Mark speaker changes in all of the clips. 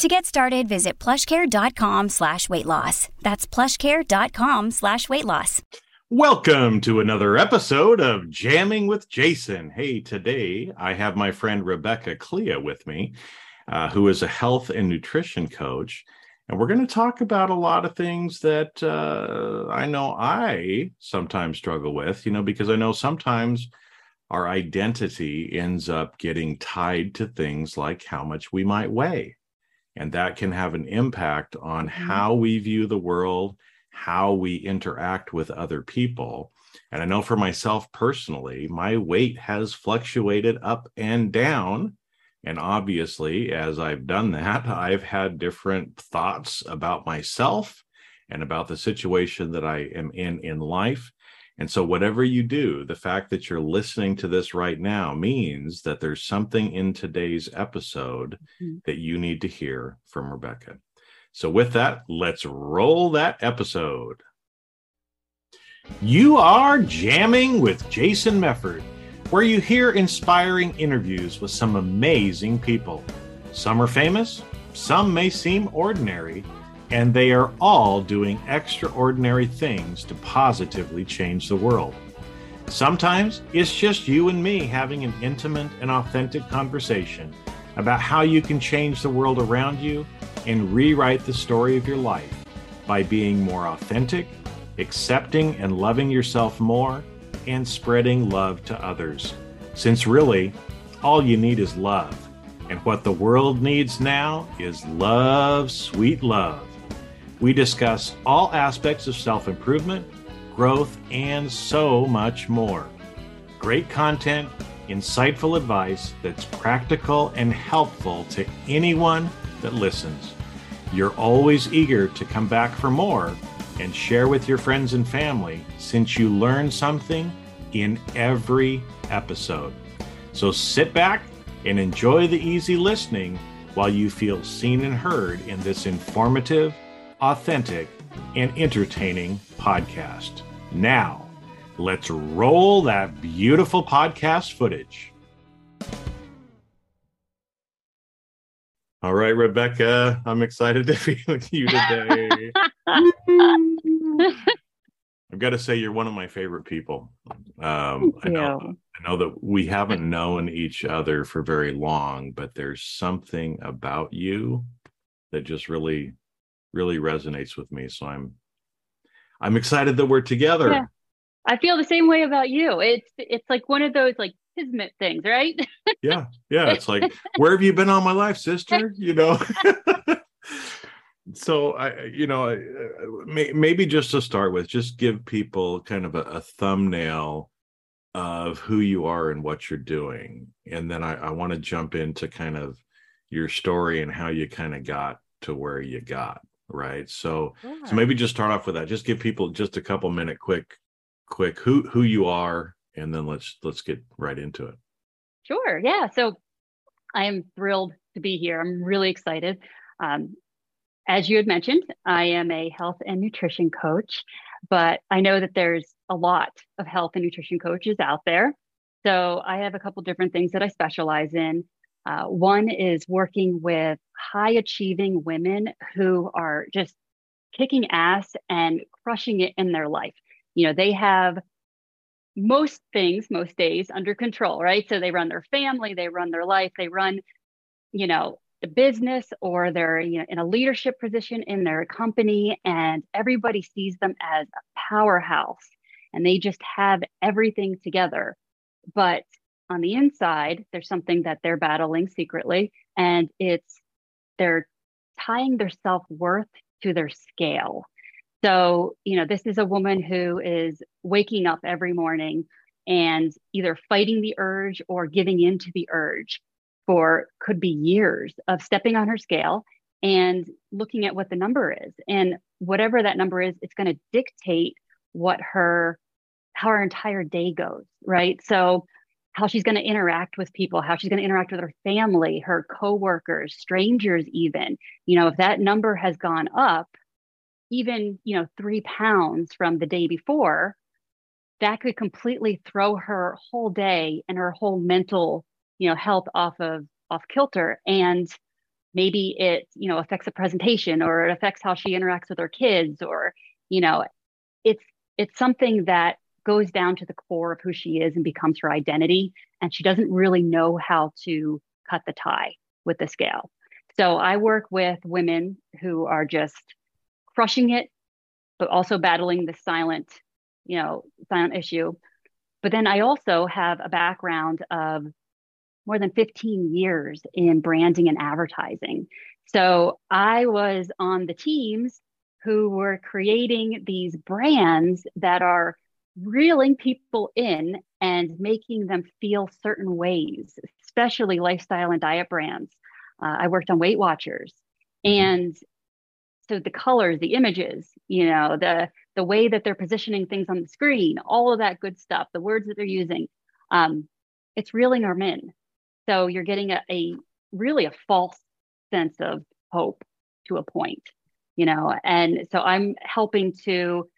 Speaker 1: To get started, visit plushcare.com slash weight loss. That's plushcare.com slash weight loss.
Speaker 2: Welcome to another episode of Jamming with Jason. Hey, today I have my friend Rebecca Clea with me, uh, who is a health and nutrition coach. And we're going to talk about a lot of things that uh, I know I sometimes struggle with, you know, because I know sometimes our identity ends up getting tied to things like how much we might weigh and that can have an impact on mm-hmm. how we view the world, how we interact with other people. And I know for myself personally, my weight has fluctuated up and down. And obviously, as I've done that, I've had different thoughts about myself and about the situation that I am in in life. And so, whatever you do, the fact that you're listening to this right now means that there's something in today's episode mm-hmm. that you need to hear from Rebecca. So, with that, let's roll that episode. You are jamming with Jason Mefford, where you hear inspiring interviews with some amazing people. Some are famous, some may seem ordinary and they are all doing extraordinary things to positively change the world. Sometimes it's just you and me having an intimate and authentic conversation about how you can change the world around you and rewrite the story of your life by being more authentic, accepting and loving yourself more, and spreading love to others. Since really, all you need is love. And what the world needs now is love, sweet love. We discuss all aspects of self improvement, growth, and so much more. Great content, insightful advice that's practical and helpful to anyone that listens. You're always eager to come back for more and share with your friends and family since you learn something in every episode. So sit back and enjoy the easy listening while you feel seen and heard in this informative authentic, and entertaining podcast. Now, let's roll that beautiful podcast footage. All right, Rebecca, I'm excited to be with you today. I've got to say, you're one of my favorite people. Um, I know, I know that we haven't known each other for very long, but there's something about you that just really really resonates with me. So I'm I'm excited that we're together. Yeah.
Speaker 3: I feel the same way about you. It's it's like one of those like kismet things, right?
Speaker 2: yeah. Yeah. It's like, where have you been all my life, sister? You know? so I, you know, uh, maybe just to start with, just give people kind of a, a, thumbnail of who you are and what you're doing. And then I, I want to jump into kind of your story and how you kind of got to where you got right? So so maybe just start off with that. Just give people just a couple minute quick quick who who you are and then let's let's get right into it.
Speaker 3: Sure yeah. So i am thrilled to be here. I'm really excited. Um, as you had mentioned i am a health and nutrition coach but i know that there's a lot of health and nutrition coaches out there. So i have a couple different things that i specialize in uh, one is working with high achieving women who are just kicking ass and crushing it in their life. You know, they have most things most days under control, right? So they run their family, they run their life, they run, you know, the business or they're you know, in a leadership position in their company and everybody sees them as a powerhouse and they just have everything together. But on the inside, there's something that they're battling secretly, and it's they're tying their self worth to their scale. So, you know, this is a woman who is waking up every morning and either fighting the urge or giving in to the urge for could be years of stepping on her scale and looking at what the number is. And whatever that number is, it's going to dictate what her how her entire day goes, right? So how she's going to interact with people, how she's going to interact with her family, her coworkers, strangers even. You know, if that number has gone up even, you know, 3 pounds from the day before, that could completely throw her whole day and her whole mental, you know, health off of off kilter and maybe it, you know, affects a presentation or it affects how she interacts with her kids or, you know, it's it's something that goes down to the core of who she is and becomes her identity. And she doesn't really know how to cut the tie with the scale. So I work with women who are just crushing it, but also battling the silent, you know, silent issue. But then I also have a background of more than 15 years in branding and advertising. So I was on the teams who were creating these brands that are reeling people in and making them feel certain ways, especially lifestyle and diet brands. Uh, I worked on Weight Watchers, and so the colors, the images, you know, the the way that they're positioning things on the screen, all of that good stuff, the words that they're using, um, it's reeling them in. So you're getting a, a really a false sense of hope to a point, you know. And so I'm helping to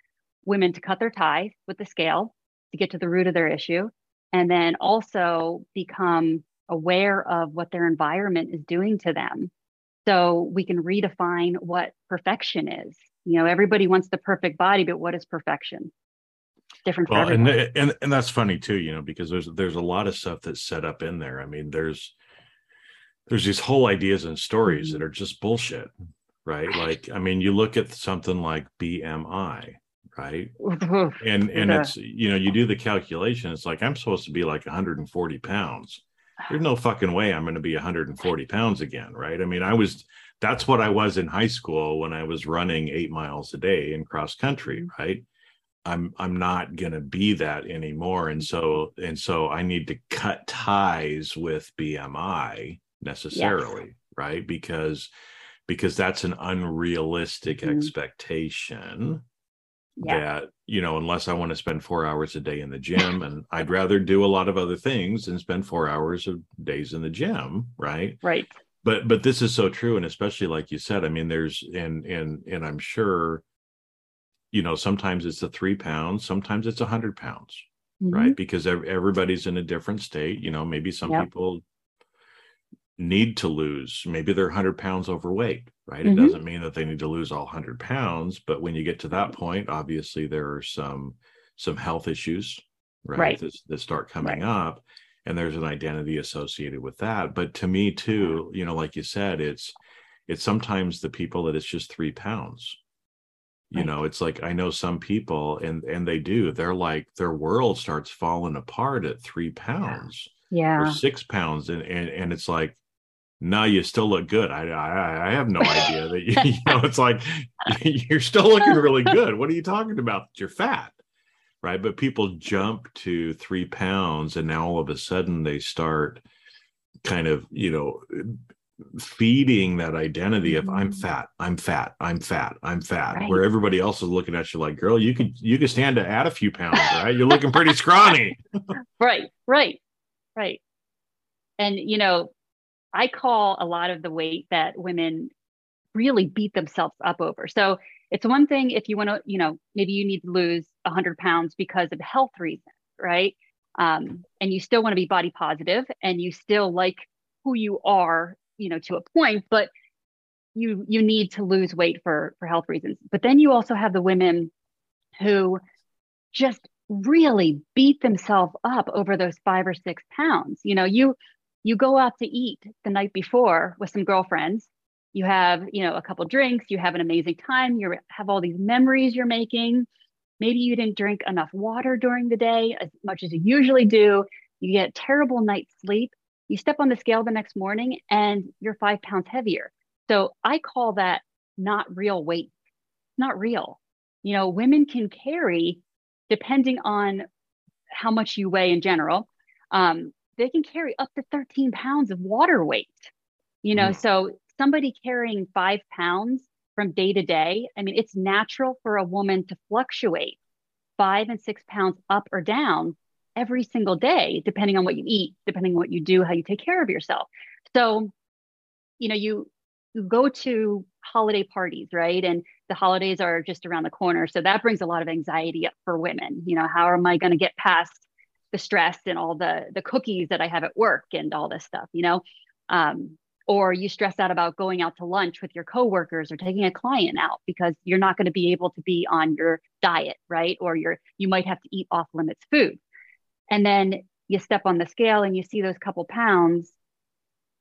Speaker 3: women to cut their ties with the scale to get to the root of their issue and then also become aware of what their environment is doing to them. So we can redefine what perfection is. You know everybody wants the perfect body but what is perfection? Different well
Speaker 2: and, and and that's funny too you know because there's there's a lot of stuff that's set up in there. I mean there's there's these whole ideas and stories mm-hmm. that are just bullshit right? Like i mean you look at something like bmi right and and yeah. it's you know you do the calculation it's like i'm supposed to be like 140 pounds there's no fucking way i'm going to be 140 pounds again right i mean i was that's what i was in high school when i was running eight miles a day in cross country mm-hmm. right i'm i'm not going to be that anymore and so and so i need to cut ties with bmi necessarily yes. right because because that's an unrealistic mm-hmm. expectation yeah. that you know unless i want to spend four hours a day in the gym and i'd rather do a lot of other things than spend four hours of days in the gym right
Speaker 3: right
Speaker 2: but but this is so true and especially like you said i mean there's and and and i'm sure you know sometimes it's a three pounds sometimes it's a hundred pounds mm-hmm. right because everybody's in a different state you know maybe some yep. people need to lose maybe they're 100 pounds overweight right mm-hmm. it doesn't mean that they need to lose all 100 pounds but when you get to that point obviously there are some some health issues right, right. That, that, start coming right. up and there's an identity associated with that but to me too you know like you said it's it's sometimes the people that it's just three pounds you right. know it's like i know some people and and they do they're like their world starts falling apart at three pounds
Speaker 3: yeah
Speaker 2: or six pounds and and, and it's like no, you still look good. I, I, I have no idea that you, you know. It's like you're still looking really good. What are you talking about? You're fat, right? But people jump to three pounds, and now all of a sudden they start kind of, you know, feeding that identity of I'm mm-hmm. fat, I'm fat, I'm fat, I'm fat. Right. Where everybody else is looking at you like, girl, you could you could stand to add a few pounds, right? You're looking pretty scrawny.
Speaker 3: right, right, right. And you know, I call a lot of the weight that women really beat themselves up over. So it's one thing if you want to, you know, maybe you need to lose 100 pounds because of health reasons, right? Um, and you still want to be body positive and you still like who you are, you know, to a point, but you you need to lose weight for for health reasons. But then you also have the women who just really beat themselves up over those five or six pounds. You know, you you go out to eat the night before with some girlfriends. You have you know a couple drinks. You have an amazing time. You have all these memories you're making. Maybe you didn't drink enough water during the day as much as you usually do. You get terrible night's sleep. You step on the scale the next morning and you're five pounds heavier. So i call that not real weight. Not real. You know women can carry depending on how much you weigh in general um, they can carry up to 13 pounds of water weight. You know, mm. so somebody carrying five pounds from day to day, I mean, it's natural for a woman to fluctuate five and six pounds up or down every single day, depending on what you eat, depending on what you do, how you take care of yourself. So, you know, you you go to holiday parties, right? And the holidays are just around the corner. So that brings a lot of anxiety up for women. You know, how am I going to get past the stress and all the the cookies that I have at work and all this stuff, you know? Um, or you stress out about going out to lunch with your coworkers or taking a client out because you're not going to be able to be on your diet, right? Or you're you might have to eat off limits food. And then you step on the scale and you see those couple pounds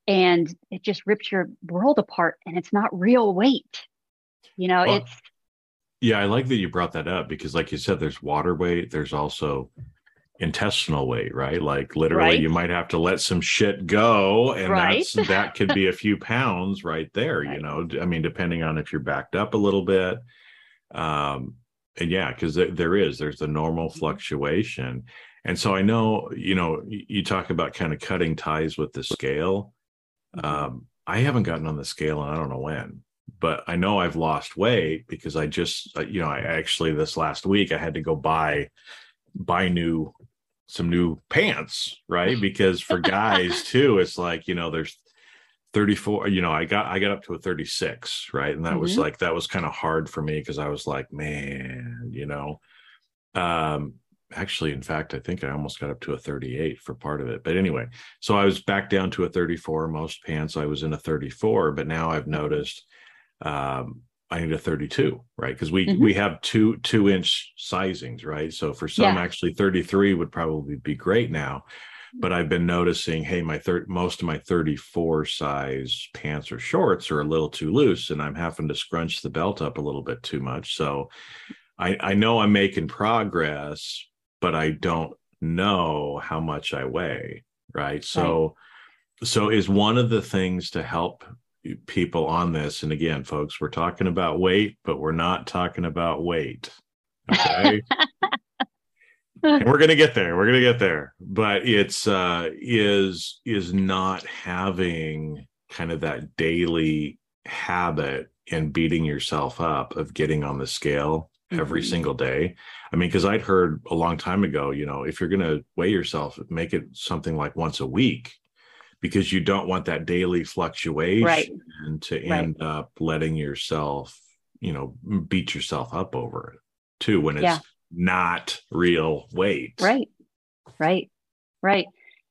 Speaker 3: and it just rips your world apart and it's not real weight you know well, it's
Speaker 2: yeah i like that you brought that up because like you said there's water weight there's also intestinal weight right like literally right. you might have to let some shit go and right. that's that could be a few pounds right there right. you know i mean depending on if you're backed up a little bit um and yeah because there is there's the normal mm-hmm. fluctuation and so i know you know you talk about kind of cutting ties with the scale Mm-hmm. Um, I haven't gotten on the scale and I don't know when, but I know I've lost weight because I just, uh, you know, I actually this last week I had to go buy buy new some new pants, right? Because for guys too, it's like you know, there's 34 you know i got i got up to a 36 right and that mm-hmm. was like that was kind of hard for me because i was like man you know um actually in fact i think i almost got up to a 38 for part of it but anyway so i was back down to a 34 most pants i was in a 34 but now i've noticed um, i need a 32 right because we mm-hmm. we have two two inch sizings right so for some yeah. actually 33 would probably be great now but i've been noticing hey my third most of my 34 size pants or shorts are a little too loose and i'm having to scrunch the belt up a little bit too much so I, I know I'm making progress, but I don't know how much I weigh. Right. So, right. so is one of the things to help people on this. And again, folks, we're talking about weight, but we're not talking about weight. Okay. and we're gonna get there. We're gonna get there. But it's uh is is not having kind of that daily habit and beating yourself up of getting on the scale every mm-hmm. single day. I mean, because I'd heard a long time ago, you know, if you're going to weigh yourself, make it something like once a week because you don't want that daily fluctuation right. to end right. up letting yourself, you know, beat yourself up over it too when it's yeah. not real weight.
Speaker 3: Right. Right. Right.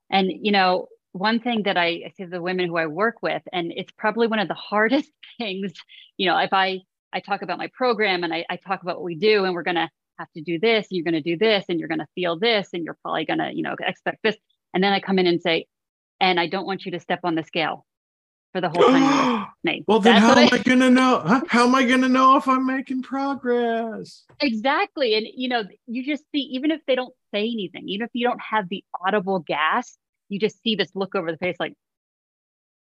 Speaker 3: And, you know, one thing that I, I see the women who I work with, and it's probably one of the hardest things, you know, if I I talk about my program and I, I talk about what we do, and we're going to have to do this, you're going to do this, and you're going to feel this, and you're probably going to, you know, expect this. And then I come in and say, and I don't want you to step on the scale for the whole time
Speaker 2: you're Well, then That's how am I, I going to know? Huh? How am I going to know if I'm making progress?
Speaker 3: Exactly. And, you know, you just see, even if they don't say anything, even if you don't have the audible gas, you just see this look over the face like,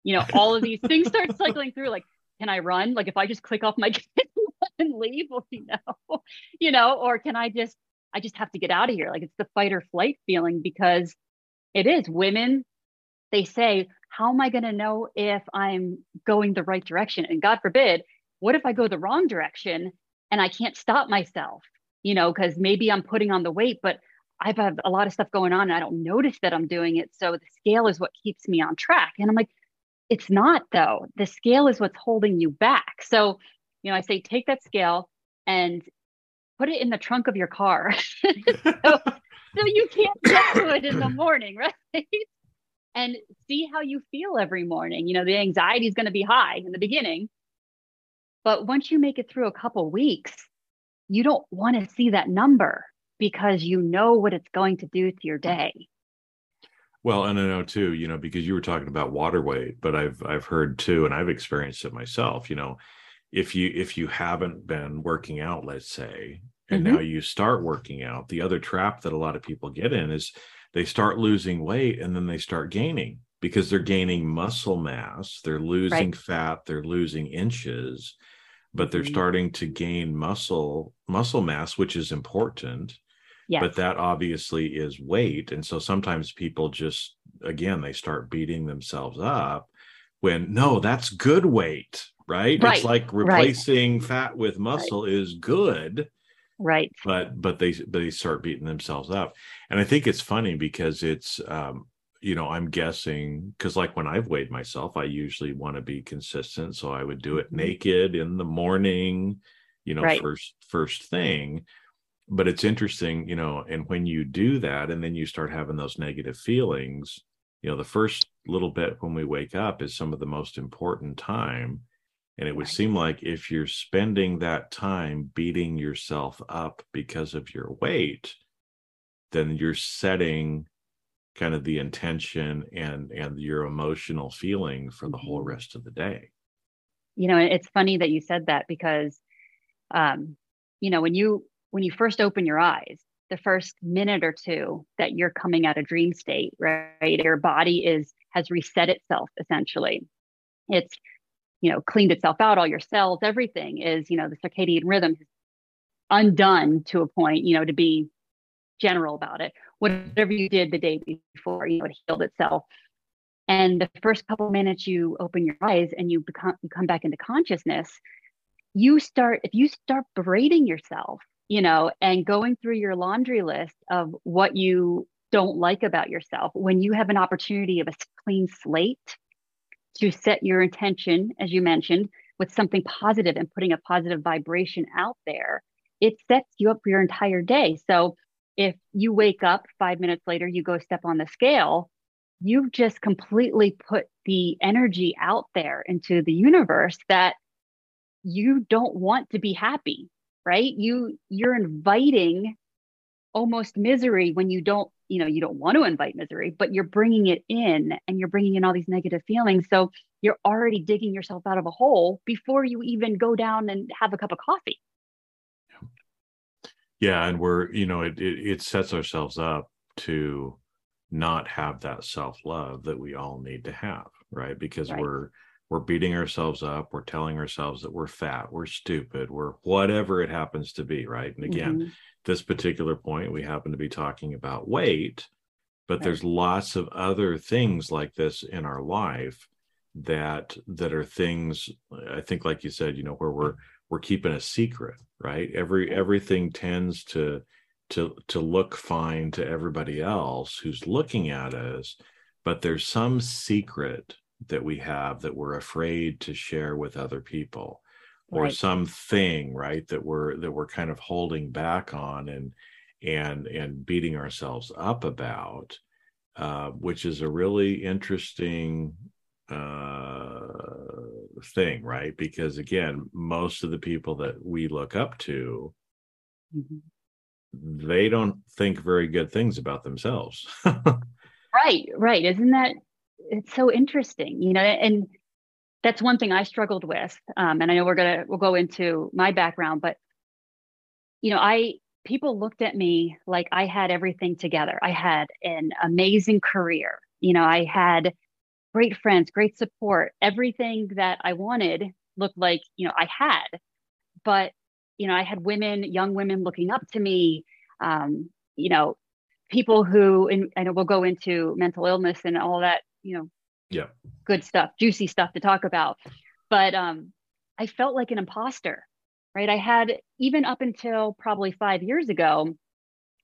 Speaker 3: you know, all of these things start cycling through like, can I run? Like if I just click off my and leave, well, you know, you know, or can I just, I just have to get out of here. Like it's the fight or flight feeling because it is women. They say, how am I going to know if I'm going the right direction? And God forbid, what if I go the wrong direction and I can't stop myself? You know, because maybe I'm putting on the weight, but I've had a lot of stuff going on and I don't notice that I'm doing it. So the scale is what keeps me on track. And I'm like, it's not though. The scale is what's holding you back. So, you know, I say take that scale and put it in the trunk of your car. so, so you can't get to it in the morning, right? And see how you feel every morning. You know, the anxiety is going to be high in the beginning. But once you make it through a couple weeks, you don't want to see that number because you know what it's going to do to your day.
Speaker 2: Well, and I know too, you know, because you were talking about water weight, but I've I've heard too, and I've experienced it myself. You know, if you if you haven't been working out, let's say, and mm-hmm. now you start working out, the other trap that a lot of people get in is they start losing weight and then they start gaining because they're gaining muscle mass, they're losing right. fat, they're losing inches, but they're mm-hmm. starting to gain muscle muscle mass, which is important Yes. But that obviously is weight. And so sometimes people just, again, they start beating themselves up when no, that's good weight, right? right. It's like replacing right. fat with muscle is good.
Speaker 3: Right
Speaker 2: but but they they start beating themselves up and i think it's funny because it's um you know i'm guessing because like when i've weighed myself i usually want to be consistent so i would do it mm-hmm. naked in the morning you know right. first first thing but it's interesting you know and when you do that and then you start having those negative feelings you know the first little bit when we wake up is some of the most important time and it would seem like if you're spending that time beating yourself up because of your weight, then you're setting kind of the intention and and your emotional feeling for the whole mm-hmm. rest of the day.
Speaker 3: You know, it's funny that you said that because um, you know, when you when you first open your eyes, the first minute or two that you're coming out of dream state, right? Your body is has reset itself essentially. It's you know cleaned itself out all your cells everything is you know the circadian rhythm is undone to a point you know to be general about it. Whatever you did the day before you know it healed itself. And the first couple minutes you open your eyes and you become you come back into consciousness you start if you start berating yourself you know and going through your laundry list of what you don't like about yourself when you have an opportunity of a clean slate to set your intention, as you mentioned, with something positive and putting a positive vibration out there, it sets you up for your entire day. So if you wake up five minutes later, you go step on the scale, you've just completely put the energy out there into the universe that you don't want to be happy right you you're inviting almost misery when you don't you know you don't want to invite misery but you're bringing it in and you're bringing in all these negative feelings. So you're already digging yourself out of a hole before you even go down and have a cup of coffee.
Speaker 2: Yeah and we're you know it it, it sets ourselves up to not have that self-love that we all need to have right? Because right. we're we're beating ourselves up we're telling ourselves that we're fat we're stupid we're whatever it happens to be right and again mm-hmm this particular point, we happen to be talking about weight, but right. there's lots of other things like this in our life that that are things I think, like you said, you know, where we're we're keeping a secret, right? Every everything tends to to to look fine to everybody else who's looking at us, but there's some secret that we have that we're afraid to share with other people or right. something right that we're that we're kind of holding back on and and and beating ourselves up about uh, which is a really interesting uh, thing right because again most of the people that we look up to mm-hmm. they don't think very good things about themselves
Speaker 3: right right isn't that it's so interesting you know and that's one thing I struggled with. Um, and I know we're gonna we'll go into my background, but you know, I people looked at me like I had everything together. I had an amazing career. You know, I had great friends, great support. Everything that I wanted looked like, you know, I had. But, you know, I had women, young women looking up to me, um, you know, people who, and I know we'll go into mental illness and all that, you know,
Speaker 2: yeah.
Speaker 3: good stuff juicy stuff to talk about. But um i felt like an imposter right? I had even up until probably five years ago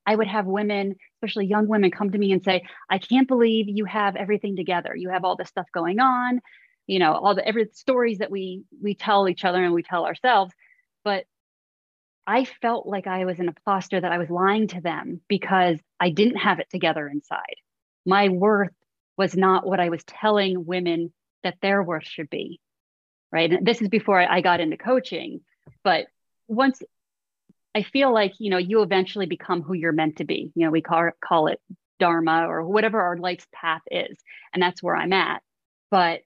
Speaker 3: i would have women especially young women come to me and say i can't believe you have everything together. You have all this stuff going on you know all the every stories that we we tell each other and we tell ourselves. But i felt like i was an imposter that i was lying to them because i didn't have it together inside. My worth was not what I was telling women that their worth should be. Right. And this is before I got into coaching. But once I feel like, you know, you eventually become who you're meant to be. You know, we call, call it dharma or whatever our life's path is. And that's where I'm at. But,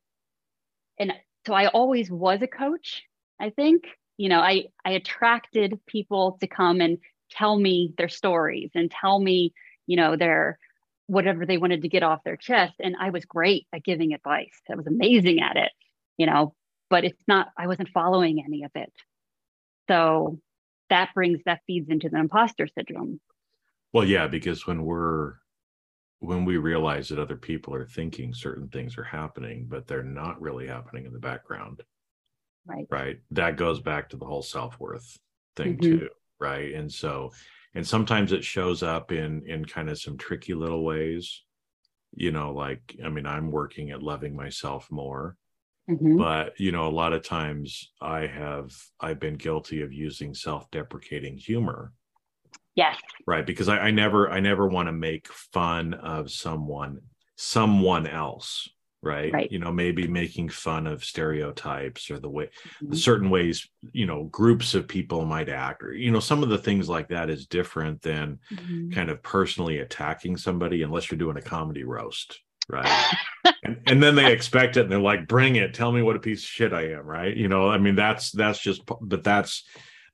Speaker 3: and so I always was a coach, I think. You know, I, I attracted people to come and tell me their stories and tell me, you know, their whatever they wanted to get off their chest. And I was great at giving advice. I was amazing at it, you know, but it's not, I wasn't following any of it. So that brings, that feeds into the imposter syndrome.
Speaker 2: Well, yeah, because when we're, when we realize that other people are thinking certain things are happening, but they're not really happening in the background.
Speaker 3: Right.
Speaker 2: Right. That goes back to the whole self worth thing, mm-hmm. too. right and so and sometimes it shows up in in kind of some tricky little ways. You know like i mean i'm working at loving myself more. Mm-hmm. but you know a lot of times i have i've been guilty of using self-deprecating humor.
Speaker 3: Yes.
Speaker 2: Right because i, I never i never want to make fun of someone someone else right? right? You know, maybe making fun of stereotypes or the way mm-hmm. certain ways, you know, groups of people might act, or you know, some of the things like that is different than mm-hmm. kind of personally attacking somebody unless you're doing a comedy roast, right? and, and then they expect it and they're like, bring it, tell me what a piece of shit I am, right? You know, I mean, that's that's just but that's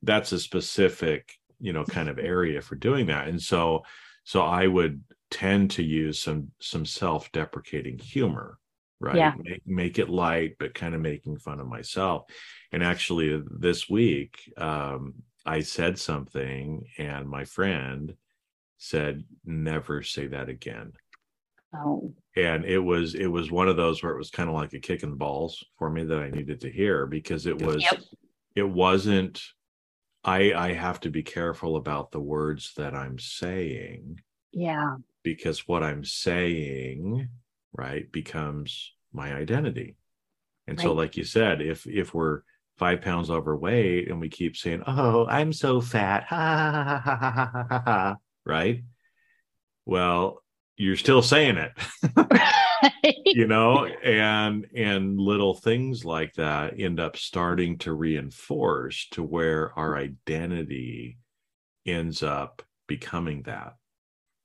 Speaker 2: that's a specific, you know, kind of area for doing that. And so so I would tend to use some some self-deprecating humor right? Yeah. make, make it light but kind of making fun of myself. And actually this week um, i said something and my friend said never say that again.
Speaker 3: Oh.
Speaker 2: And it was it was one of those where it was kind of like a kick in the balls for me that i needed to hear because it was yep. it wasn't i i have to be careful about the words that i'm saying
Speaker 3: yeah.
Speaker 2: because what i'm saying right becomes my identity. And right. so like you said if if we're five pounds overweight and we keep saying oh i'm so fat ha, ha, ha, ha, ha, ha, right? Well you're still saying it you know? And and little things like that end up starting to reinforce to where our identity ends up becoming that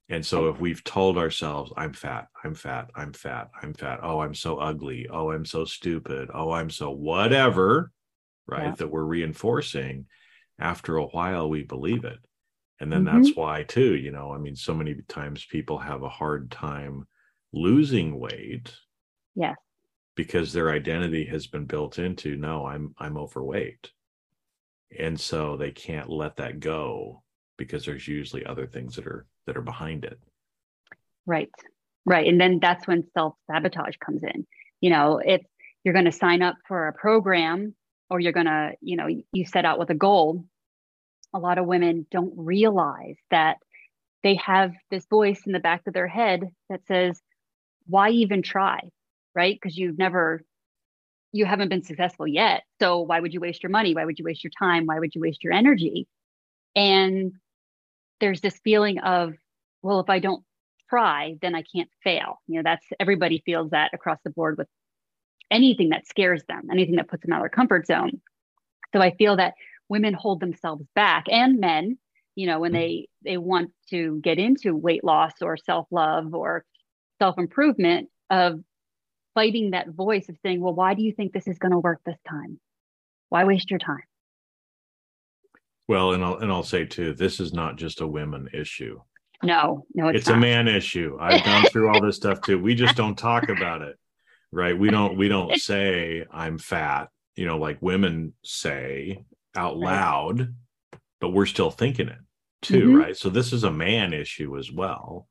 Speaker 2: and so if we've told ourselves, I'm fat, I'm fat, I'm fat, I'm fat, oh, I'm so ugly, oh, I'm so stupid, oh, I'm so whatever, right? Yeah. That we're reinforcing, after a while, we believe it. And then mm-hmm. that's why, too, you know, I mean, so many times people have a hard time losing weight.
Speaker 3: Yeah.
Speaker 2: Because their identity has been built into, no, I'm I'm overweight. And so they can't let that go because there's usually other things that are that are behind it.
Speaker 3: Right. Right. And then that's when self-sabotage comes in. You know if you're going to sign up for a program or you're going to you know you set out with a goal a lot of women don't realize that they have this voice in the back of their head that says why even try? Right? Because you've never you haven't been successful yet. So why would you waste your money? Why would you waste your time? Why would you waste your energy? And there's this feeling of, well, if I don't try, then I can't fail. You know, that's everybody feels that across the board with anything that scares them, anything that puts them out of their comfort zone. So I feel that women hold themselves back and men, you know, when mm-hmm. they they want to get into weight loss or self-love or self-improvement of fighting that voice of saying, well, why do you think this is going to work this time? Why waste your time?
Speaker 2: Well, and I'll and I'll say too, this is not just a women issue.
Speaker 3: No, no,
Speaker 2: it's, it's a man issue. I've gone through all this stuff too. We just don't talk about it, right? We don't we don't say I'm fat, you know, like women say out loud, but we're still thinking it too, mm-hmm. right? So this is a man issue as well.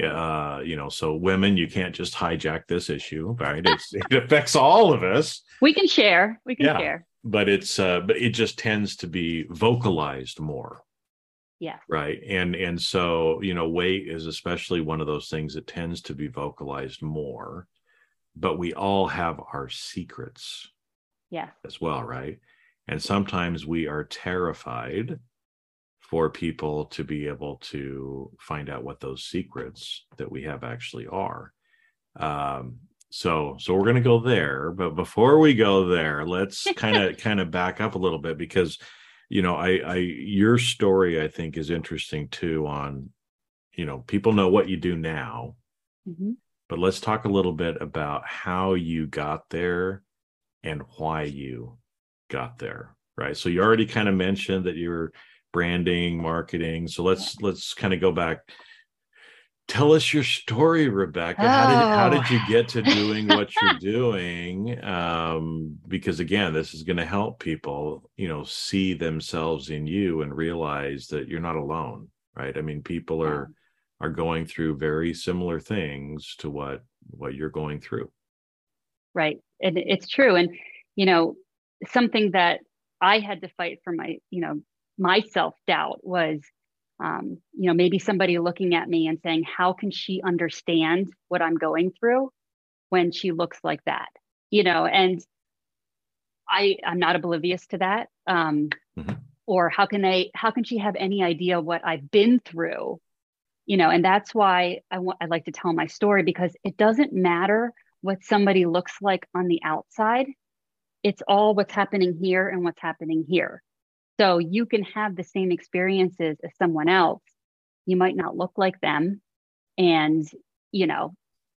Speaker 2: Uh, you know, so women, you can't just hijack this issue, right? It's, it affects all of us.
Speaker 3: We can share. We can yeah. share
Speaker 2: but it's uh but it just tends to be vocalized more.
Speaker 3: Yeah.
Speaker 2: Right? And and so you know weight is especially one of those things that tends to be vocalized more but we all have our secrets
Speaker 3: yeah.
Speaker 2: as well right? And sometimes we are terrified for people to be able to find out what those secrets that we have actually are. Um, so so we're going to go there but before we go there let's kind of kind of back up a little bit because you know i i your story i think is interesting too on you know people know what you do now. Mm-hmm. but let's talk a little bit about how you got there and why you got there right? So you already kind of mentioned that you're branding marketing. So let's let's kind of go back tell us your story rebecca. Oh. how, did, how did you get to doing what you're doing? Um, because again this is going to help people you know see themselves in you and realize that you're not alone right? I mean people are are going through very similar things to what what you're going through.
Speaker 3: Right and it's true and you know something that i had to fight for my you know my self doubt was, um, you know, maybe somebody looking at me and saying, how can she understand what I'm going through when she looks like that? You know, and I, I'm not oblivious to that. Um, mm-hmm. Or how can they, how can she have any idea what I've been through? You know, and that's why I want, I like to tell my story because it doesn't matter what somebody looks like on the outside. It's all what's happening here and what's happening here. So you can have the same experiences as someone else. You might not look like them. And, you know,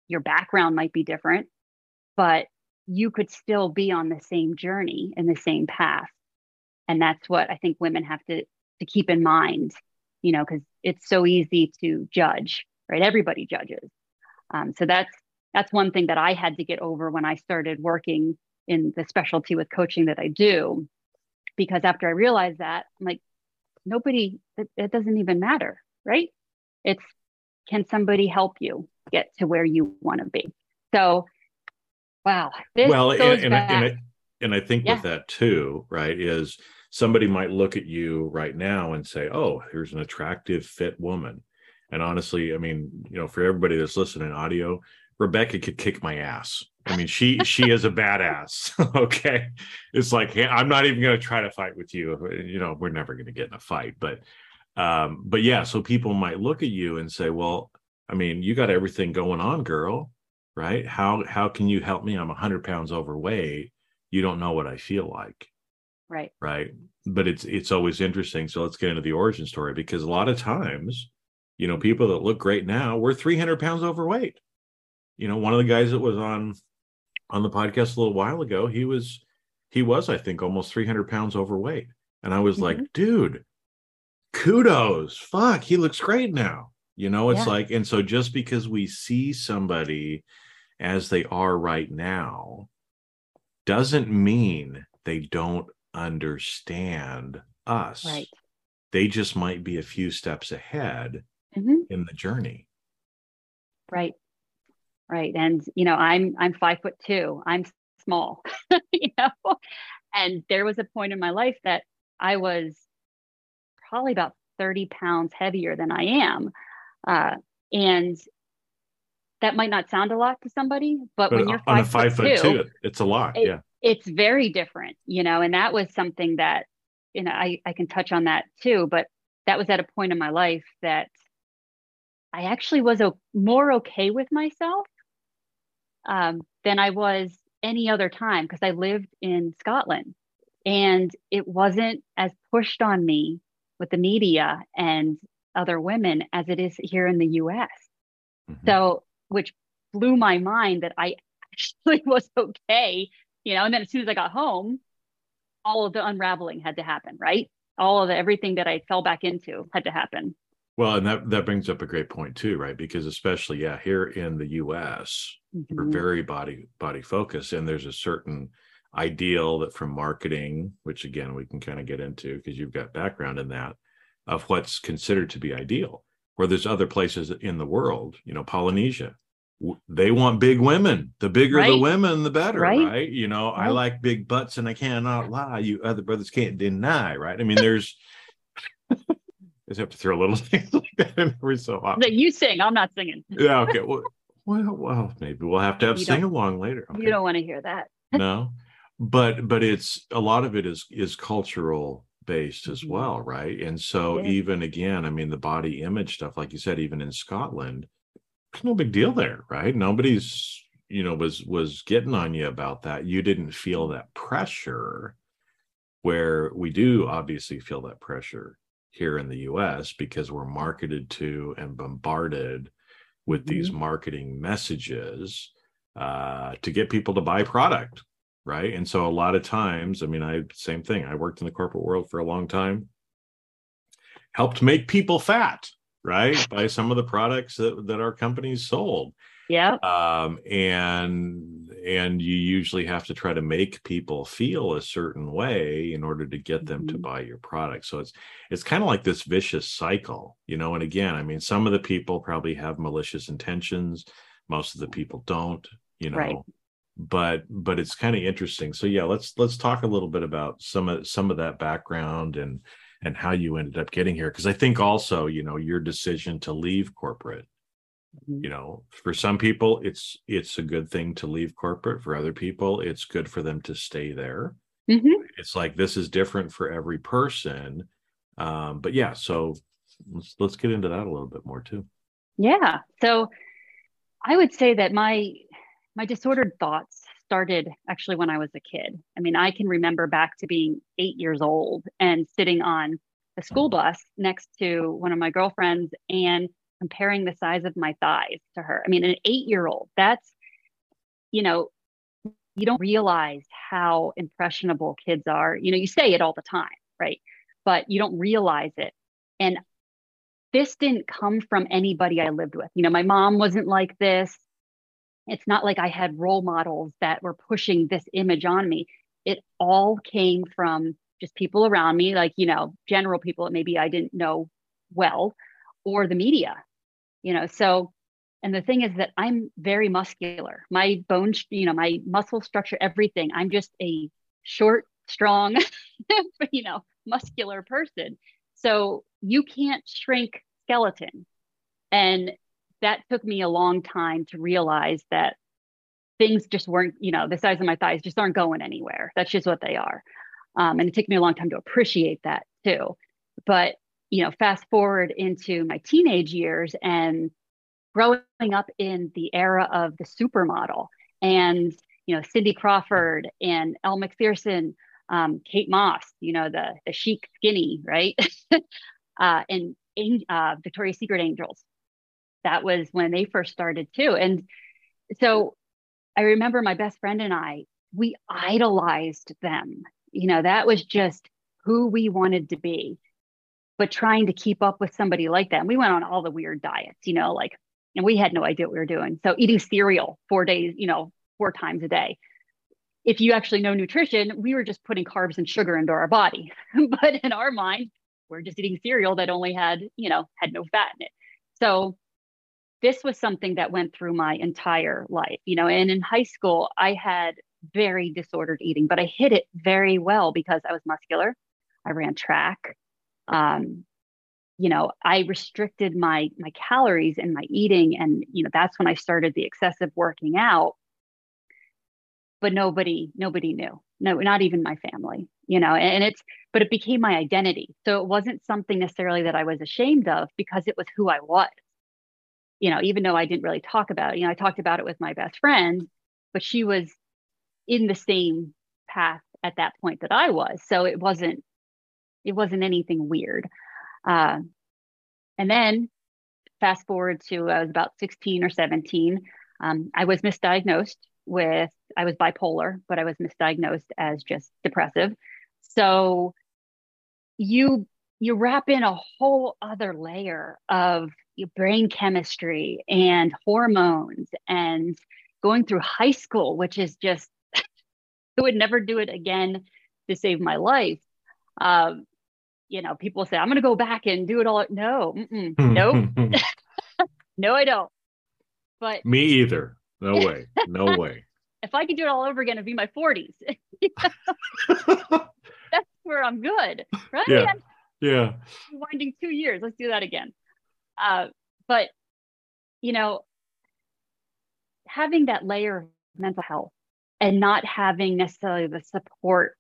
Speaker 3: your background might be different, but you could still be on the same journey and the same path. And that's what I think women have to, to keep in mind, you know, because it's so easy to judge, right? Everybody judges. Um, so that's that's one thing that I had to get over when I started working in the specialty with coaching that I do. Because after I realized that, I'm like, nobody, it, it doesn't even matter, right? It's can somebody help you get to where you want to be? So, wow.
Speaker 2: well, and, and, I, and, I, and I think yeah. with that too, right, is somebody might look at you right now and say, oh, here's an attractive, fit woman. And honestly, I mean, you know, for everybody that's listening audio, Rebecca could kick my ass. I mean, she she is a badass. okay, it's like hey, I'm not even going to try to fight with you. You know, we're never going to get in a fight. But um, but yeah, so people might look at you and say, well, I mean, you got everything going on, girl, right? How how can you help me? I'm 100 pounds overweight. You don't know what I feel like,
Speaker 3: right?
Speaker 2: Right. But it's it's always interesting. So let's get into the origin story because a lot of times, you know, people that look great now, we're 300 pounds overweight you know, one of the guys that was on on the podcast a little while ago, he was he was, I think, almost 300 pounds overweight. And I was mm-hmm. like, dude, kudos. Fuck, he looks great now. You know, it's yeah. like, and so just because we see somebody as they are right now doesn't mean they don't understand us.
Speaker 3: Right.
Speaker 2: They just might be a few steps ahead mm-hmm. in the journey.
Speaker 3: Right right? And you know i'm i'm five foot two i'm small you know? And there was a point in my life that i was probably about 30 pounds heavier than i am uh, and that might not sound a lot to somebody but, but when you're on five, five foot, foot two, two,
Speaker 2: it's a lot it, yeah.
Speaker 3: it's very different you know? And that was something that you know I, I can touch on that too but that was at a point in my life that I actually was o- more okay with myself um, than I was any other time because I lived in Scotland and it wasn't as pushed on me with the media and other women as it is here in the US. Mm-hmm. So, which blew my mind that I actually was okay, you know. And then as soon as I got home, all of the unraveling had to happen, right? All of the everything that I fell back into had to happen.
Speaker 2: Well, and that that brings up a great point too, right? Because especially yeah, here in the U.S., mm-hmm. we're very body body focused, and there's a certain ideal that from marketing, which again we can kind of get into because you've got background in that, of what's considered to be ideal. Where there's other places in the world, you know, Polynesia, they want big women. The bigger right. the women, the better, right? right? You know, right. I like big butts, and I cannot lie. You other brothers can't deny, right? I mean, there's just have to throw little things like that in every so often.
Speaker 3: That you sing, I'm not singing.
Speaker 2: yeah, okay. Well, well, well, maybe we'll have to have you sing along later.
Speaker 3: Okay. You don't want to hear that.
Speaker 2: no, but but it's a lot of it is is cultural based as mm-hmm. well, right? And so even again, I mean, the body image stuff, like you said, even in Scotland, there's no big deal there, right? Nobody's you know was was getting on you about that. You didn't feel that pressure where we do obviously feel that pressure here in the US because we're marketed to and bombarded with mm-hmm. these marketing messages uh, to get people to buy product. Right. And so a lot of times, I mean, I, same thing. I worked in the corporate world for a long time, helped make people fat, right? By some of the products that, that our companies sold.
Speaker 3: Yeah.
Speaker 2: Um, and and you usually have to try to make people feel a certain way in order to get them mm-hmm. to buy your product. So it's it's kind of like this vicious cycle, you know. And again, I mean, some of the people probably have malicious intentions, most of the people don't, you know. Right. But but it's kind of interesting. So yeah, let's let's talk a little bit about some of some of that background and and how you ended up getting here because i think also you know your decision to leave corporate mm-hmm. you know for some people it's it's a good thing to leave corporate for other people it's good for them to stay there mm-hmm. it's like this is different for every person um but yeah so let's let's get into that a little bit more too
Speaker 3: yeah so i would say that my my disordered thoughts started actually when I was a kid. I mean, I can remember back to being eight years old and sitting on a school bus next to one of my girlfriends and comparing the size of my thighs to her. I mean, an eight year old, that's, you know, you don't realize how impressionable kids are. You know, you say it all the time, right? But you don't realize it. And this didn't come from anybody I lived with. You know, my mom wasn't like this it's not like I had role models that were pushing this image on me. It all came from just people around me, like, you know, general people that maybe I didn't know well, or the media, you know. So, and the thing is that I'm very muscular. My bone, you know, my muscle structure, everything. I'm just a short, strong, you know, muscular person. So you can't shrink skeleton. And that took me a long time to realize that things just weren't, you know, the size of my thighs just aren't going anywhere. That's just what they are. Um, and it took me a long time to appreciate that too. But, you know, fast forward into my teenage years and growing up in the era of the supermodel and, you know, Cindy Crawford and Elle Macpherson, um, Kate Moss, you know, the, the chic skinny, right? uh, and uh, Victoria's Secret Angels that was when they first started too. And so I remember my best friend and I, we idolized them. You know, that was just who we wanted to be. But trying to keep up with somebody like that, and we went on all the weird diets, you know, like, and we had no idea what we were doing. So eating cereal four days, you know, four times a day. If you actually know nutrition, we were just putting carbs and sugar into our body. but in our mind, we're just eating cereal that only had, you know, had no fat in it. So this was something that went through my entire life, you know, and in high school, I had very disordered eating, but I hid it very well because I was muscular. I ran track. Um, you know, I restricted my my calories and my eating, and you know, that's when I started the excessive working out. But nobody, nobody knew. No, not even my family. You know, and it's but it became my identity. So it wasn't something necessarily that I was ashamed of because it was who I was you know, even though I didn't really talk about it, you know, I talked about it with my best friend, but she was in the same path at that point that I was. So it wasn't, it wasn't anything weird. Uh, and then fast forward to I was about 16 or 17. Um, I was misdiagnosed with, I was bipolar, but I was misdiagnosed as just depressive. So you you wrap in a whole other layer of your brain chemistry and hormones and going through high school, which is just, I would never do it again to save my life. Um, you know, people say, I'm going to go back and do it all. No, nope. no, I don't. But
Speaker 2: me either. No way. No way.
Speaker 3: if I could do it all over again, it'd be my 40s. That's where I'm good. Right.
Speaker 2: Yeah. yeah.
Speaker 3: Winding two years. Let's do that again. Uh, but, you know, having that layer of mental health and not having necessarily the support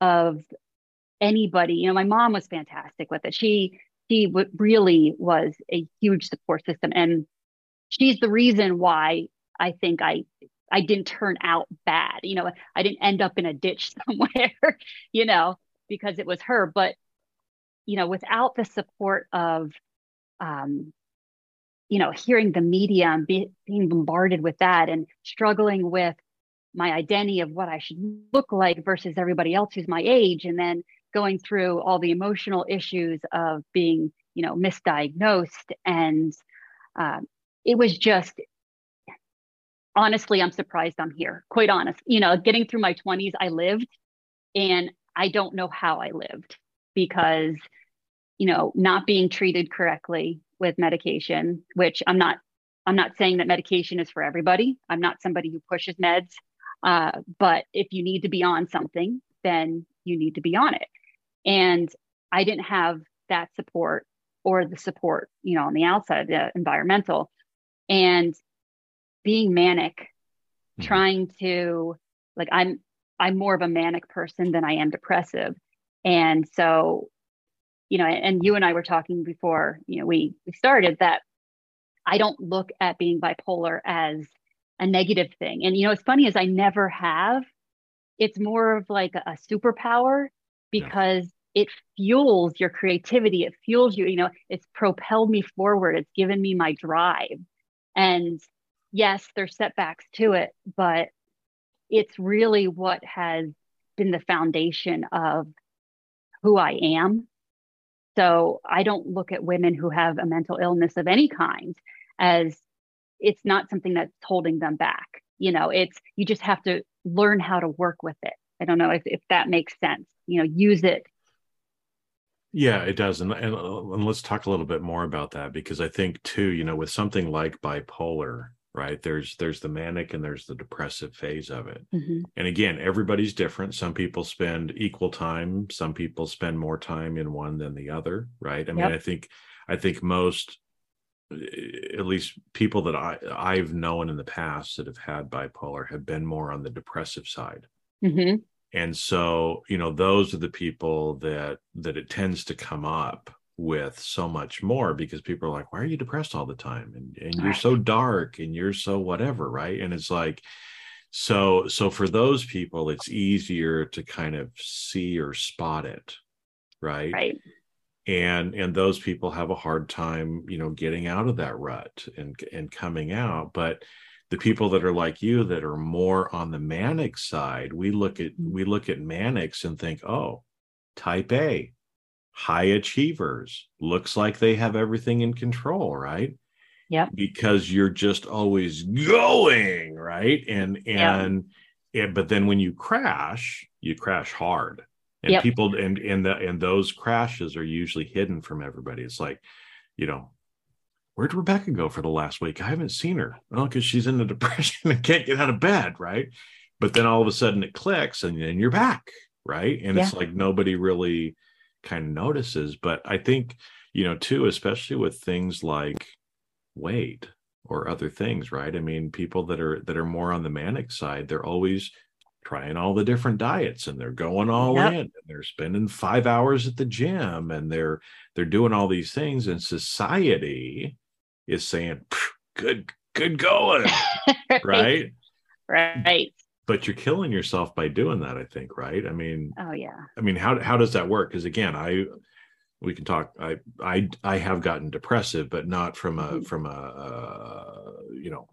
Speaker 3: of anybody, you know, my mom was fantastic with it. She, she w- really was a huge support system. And she's the reason why I think I I didn't turn out bad. You know, I didn't end up in a ditch somewhere, you know, because it was her. But, you know, without the support of um, you know, hearing the media and be, being bombarded with that and struggling with my identity of what I should look like versus everybody else who's my age, and then going through all the emotional issues of being, you know, misdiagnosed. And um, it was just, honestly, I'm surprised I'm here, quite honest. You know, getting through my 20s, I lived, and I don't know how I lived because you know, not being treated correctly with medication, which I'm not, I'm not saying that medication is for everybody. I'm not somebody who pushes meds. Uh, but if you need to be on something, then you need to be on it. And I didn't have that support or the support, you know, on the outside, the environmental. And being manic, mm-hmm. trying to like I'm I'm more of a manic person than I am depressive. And so, you know, and you and I were talking before, you know, we we started that I don't look at being bipolar as a negative thing. And you know, it's funny as I never have. It's more of like a, a superpower because yeah. it fuels your creativity. It fuels you, you know, it's propelled me forward. It's given me my drive. And yes, there's setbacks to it, but it's really what has been the foundation of who I am. So I don't look at women who have a mental illness of any kind as it's not something that's holding them back. You know, it's you just have to learn how to work with it. I don't know if, if that makes sense. You know, use it.
Speaker 2: Yeah, it does. And, and, and let's talk a little bit more about that because I think too, you know, with something like bipolar, right there's there's the manic and there's the depressive phase of it mm-hmm. and again everybody's different some people spend equal time some people spend more time in one than the other right i yep. mean i think i think most at least people that i i've known in the past that have had bipolar have been more on the depressive side mm-hmm. And so you know those are the people that that it tends to come up with so much more because people are like why are you depressed all the time? And, and you're so dark and you're so whatever right? And it's like so so for those people it's easier to kind of see or spot it right?
Speaker 3: Right.
Speaker 2: And and those people have a hard time you know getting out of that rut and and coming out. But the people that are like you that are more on the manic side we look at mm-hmm. we look at manics and think oh type a high achievers looks like they have everything in control right
Speaker 3: yeah
Speaker 2: because you're just always going right and and yeah. but then when you crash you crash hard and yep. people and and the and those crashes are usually hidden from everybody it's like you know where'd rebecca go for the last week i haven't seen her well because she's in a depression and can't get out of bed right but then all of a sudden it clicks and then you're back right and yeah. it's like nobody really kind of notices. But I think, you know, too, especially with things like weight or other things, right? I mean, people that are that are more on the manic side, they're always trying all the different diets and they're going all yep. in and they're spending five hours at the gym and they're they're doing all these things and society is saying good good going right.
Speaker 3: right?
Speaker 2: But you're killing yourself by doing that i think right? I mean
Speaker 3: oh yeah.
Speaker 2: I mean how how does that work? Because again i we can talk i i i have gotten depressive but not from a mm-hmm. from a uh, you know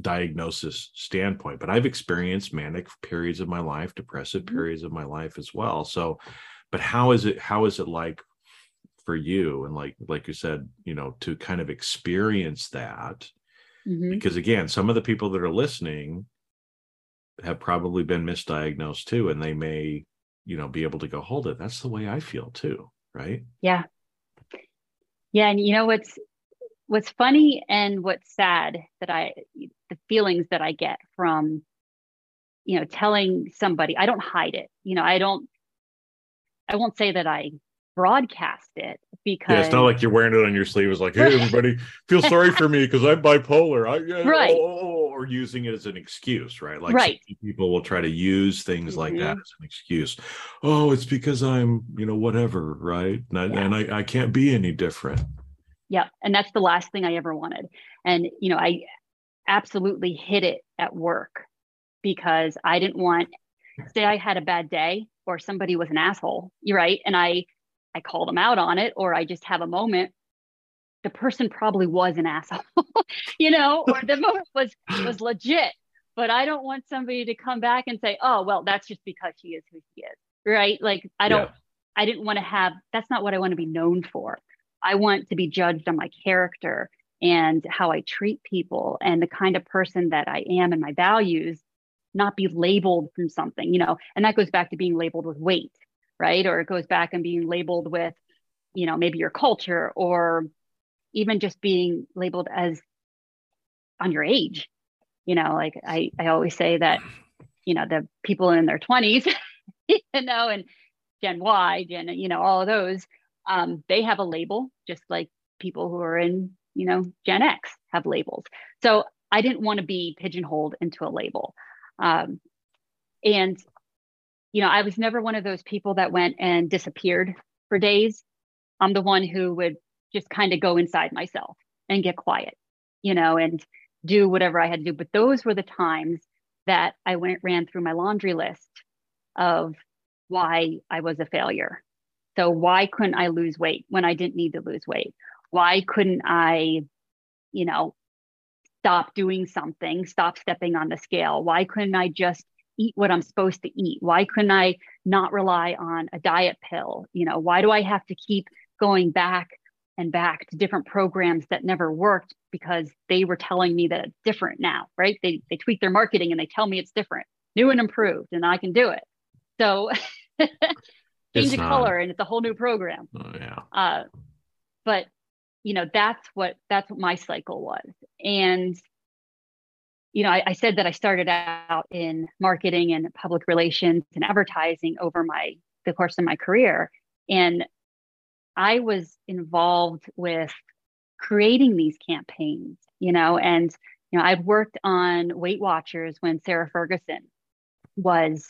Speaker 2: diagnosis standpoint but i've experienced manic periods of my life depressive mm-hmm. periods of my life as well. So but how is it how is it like for you and like like you said you know to kind of experience that mm-hmm. because again some of the people that are listening have probably been misdiagnosed too and they may you know be able to go hold it that's the way i feel too right
Speaker 3: yeah yeah and you know what's what's funny and what's sad that i the feelings that i get from you know telling somebody i don't hide it you know i don't i won't say that i broadcast it because
Speaker 2: yeah, it's not like you're wearing it on your sleeve. It's like, hey, everybody, feel sorry for me because I'm bipolar. I, yeah,
Speaker 3: right.
Speaker 2: Oh, or using it as an excuse, right? Like
Speaker 3: right.
Speaker 2: people will try to use things mm-hmm. like that mm-hmm. as an excuse. Oh, it's because I'm, you know, whatever, right? And, I, yeah. and I, I can't be any different.
Speaker 3: Yeah, and that's the last thing I ever wanted. And you know, I absolutely hit it at work because I didn't want. Say I had a bad day or somebody was an asshole, you're right, and I I call them out on it or I just have a moment, the person probably was an asshole, you know, or the moment was was legit. But I don't want somebody to come back and say, oh, well, that's just because she is who she is. Right. Like I don't yeah. I didn't want to have that's not what I want to be known for. I want to be judged on my character and how I treat people and the kind of person that I am and my values, not be labeled from something, you know, and that goes back to being labeled with weight right? Or it goes back and being labeled with, you know, maybe your culture or even just being labeled as on your age. You know, like I, I always say that, you know, the people in their 20s, you know, and Gen Y, Gen, you know, all of those, um, they have a label, just like people who are in, you know, Gen X have labels. So I didn't want to be pigeonholed into a label. Um, and, you know, I was never one of those people that went and disappeared for days. I'm the one who would just kind of go inside myself and get quiet, you know, and do whatever I had to do. But those were the times that I went ran through my laundry list of why I was a failure. So why couldn't I lose weight when I didn't need to lose weight? Why couldn't I, you know, stop doing something, stop stepping on the scale? Why couldn't I just eat what I'm supposed to eat? Why couldn't I not rely on a diet pill? You know, why do I have to keep going back and back to different programs that never worked because they were telling me that it's different now, right? They they tweak their marketing and they tell me it's different, new and improved, and I can do it. So change the color and it's a whole new program.
Speaker 2: Oh, yeah.
Speaker 3: Uh, but you know, that's what that's what my cycle was. And you know, I, I said that I started out in marketing and public relations and advertising over my the course of my career. And I was involved with creating these campaigns, you know, and you know, I've worked on Weight Watchers when Sarah Ferguson was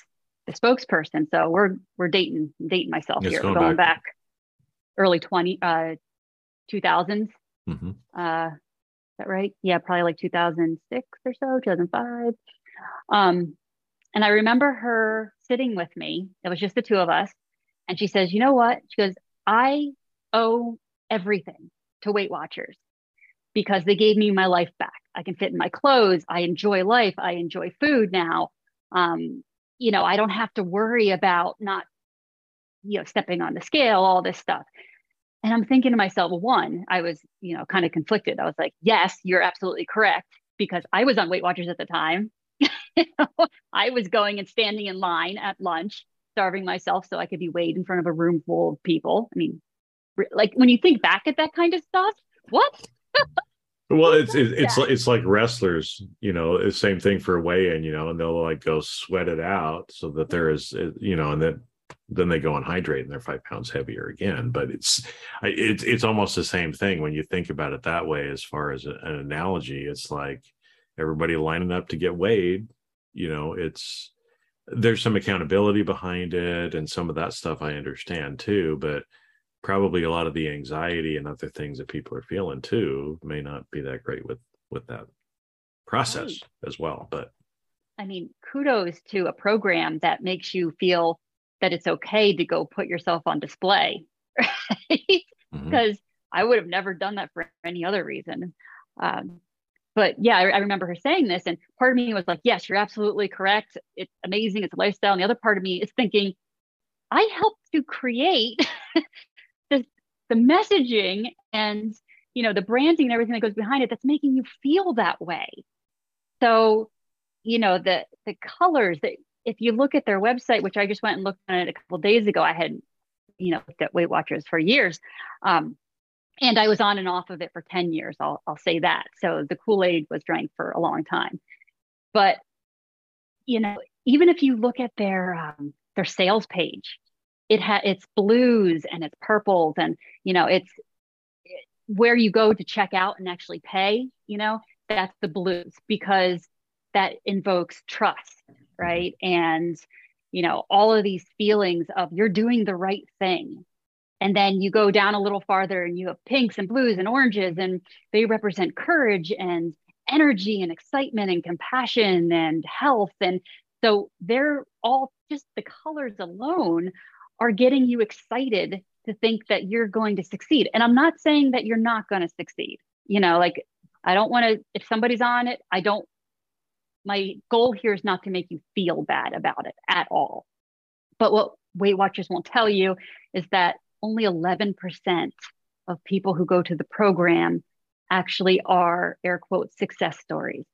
Speaker 3: the spokesperson. So we're we're dating dating myself here, going, going back. back. early 20 uh 2000s. Mm-hmm. Uh that right? Yeah, probably like 2006 or so, 2005. Um and I remember her sitting with me. It was just the two of us. And she says, "You know what?" She goes, I owe everything to Weight Watchers because they gave me my life back. I can fit in my clothes. I enjoy life. I enjoy food now. Um, you know, I don't have to worry about not, you know, stepping on the scale, all this stuff. And I'm thinking to myself, well, one, I was, you know, kind of conflicted. I was like, yes, you're absolutely correct because I was on Weight Watchers at the time. I was going and standing in line at lunch starving myself so I could be weighed in front of a room full of people. I mean, like when you think back at that kind of stuff, what?
Speaker 2: well, it's it's it's, it's like wrestlers, you know, the same thing for a weigh-in, you know, and they'll like go sweat it out so that there is, you know, and then then they go and hydrate and they're five pounds heavier again. But it's it's it's almost the same thing when you think about it that way. As far as an analogy, it's like everybody lining up to get weighed. You know, it's there's some accountability behind it and some of that stuff I understand too, but probably a lot of the anxiety and other things that people are feeling too may not be that great with with that process right. as well. But
Speaker 3: I mean, kudos to a program that makes you feel that it's okay to go put yourself on display, right? Mm-hmm. Because I would have never done that for any other reason. Um, but yeah, I, I, remember her saying this, and part of me was like, "Yes, you're absolutely correct. It's amazing. It's a lifestyle." And the other part of me is thinking, "I helped to create the the messaging and you know the branding and everything that goes behind it that's making you feel that way." So, you know the the colors that if you look at their website, which I just went and looked at it a couple days ago, I had you know looked at Weight Watchers for years. Um, and I was on and off of it for 10 years. I'll, I'll say that. So the Kool Aid was drank for a long time. But, you know, even if you look at their, um, their sales page, it had it's blues and it's purples and, you know, it's it, where you go to check out and actually pay, you know, that's the blues because that invokes trust, Mm-hmm. right? And, you know, all of these feelings of you're doing the right thing and then you go down a little farther and you have pinks and blues and oranges, and they represent courage and energy and excitement and compassion and health. And so they're all just the colors alone are getting you excited to think that you're going to succeed. And I'm not saying that you're not going to succeed. You know, like I don't want to, if somebody's on it, I don't, my goal here is not to make you feel bad about it at all. But what Weight Watchers won't tell you is that only 11% of people who go to the program actually are air quote success stories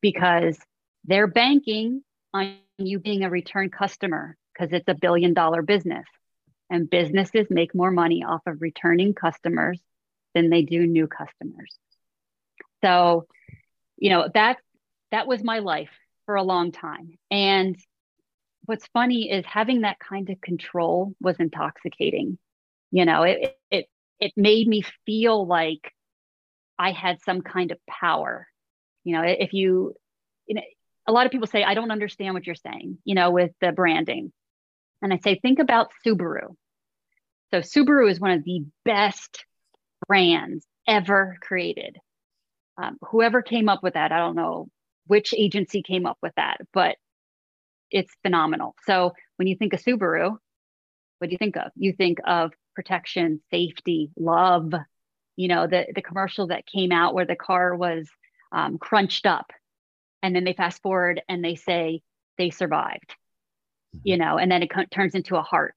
Speaker 3: because they're banking on you being a return customer because it's a billion dollar business and businesses make more money off of returning customers than they do new customers so you know that that was my life for a long time and what's funny is having that kind of control was intoxicating. You know, it it it made me feel like I had some kind of power. You know, if you, you know, a lot of people say, I don't understand what you're saying, you know, with the branding. And I say, think about Subaru. So Subaru is one of the best brands ever created. Um, whoever came up with that, I don't know which agency came up with that, but it's phenomenal. So when you think of Subaru, what do you think of? You think of protection, safety, love. You know, the the commercial that came out where the car was um, crunched up, and then they fast forward and they say they survived. Mm-hmm. You know, and then it co- turns into a heart.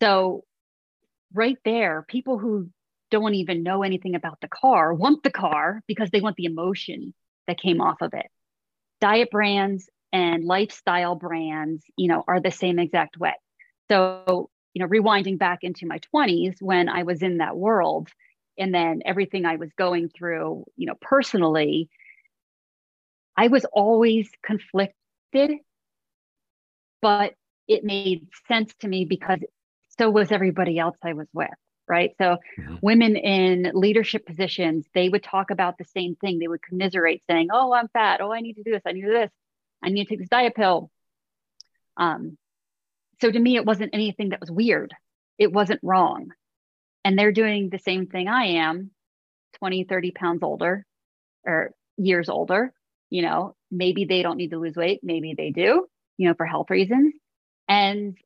Speaker 3: So right there, people who don't even know anything about the car want the car because they want the emotion that came off of it. Diet brands and lifestyle brands, you know, are the same exact way. So, you know, rewinding back into my 20s when I was in that world and then everything I was going through, you know, personally, I was always conflicted, but it made sense to me because so was everybody else I was with right? So mm-hmm. women in leadership positions, they would talk about the same thing. They would commiserate saying, "Oh, I'm fat. Oh, I need to do this. I need to do this. I need to take this diet pill." Um so to me it wasn't anything that was weird. It wasn't wrong. And they're doing the same thing I am, 20, 30 pounds older or years older, you know, maybe they don't need to lose weight, maybe they do, you know, for health reasons. And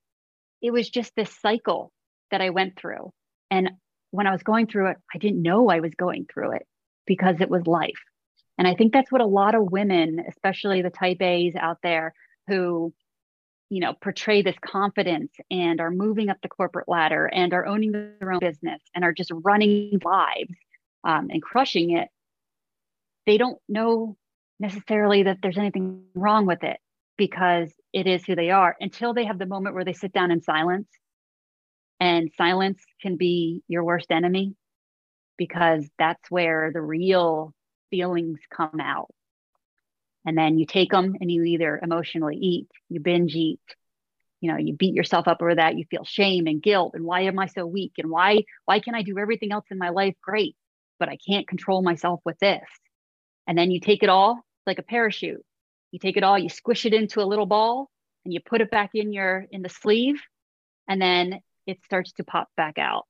Speaker 3: it was just this cycle that I went through and when I was going through it, I didn't know I was going through it because it was life. And I think that's what a lot of women, especially the type A's out there who, you know, portray this confidence and are moving up the corporate ladder and are owning their own business and are just running lives um, and crushing it. They don't know necessarily that there's anything wrong with it because it is who they are until they have the moment where they sit down in silence and silence can be your worst enemy because that's where the real feelings come out. And then you take them and you either emotionally eat, you binge eat, you know, you beat yourself up over that, you feel shame and guilt and why am I so weak and why why can I do everything else in my life great, but I can't control myself with this. And then you take it all like a parachute. You take it all, you squish it into a little ball and you put it back in your in the sleeve and then it starts to pop back out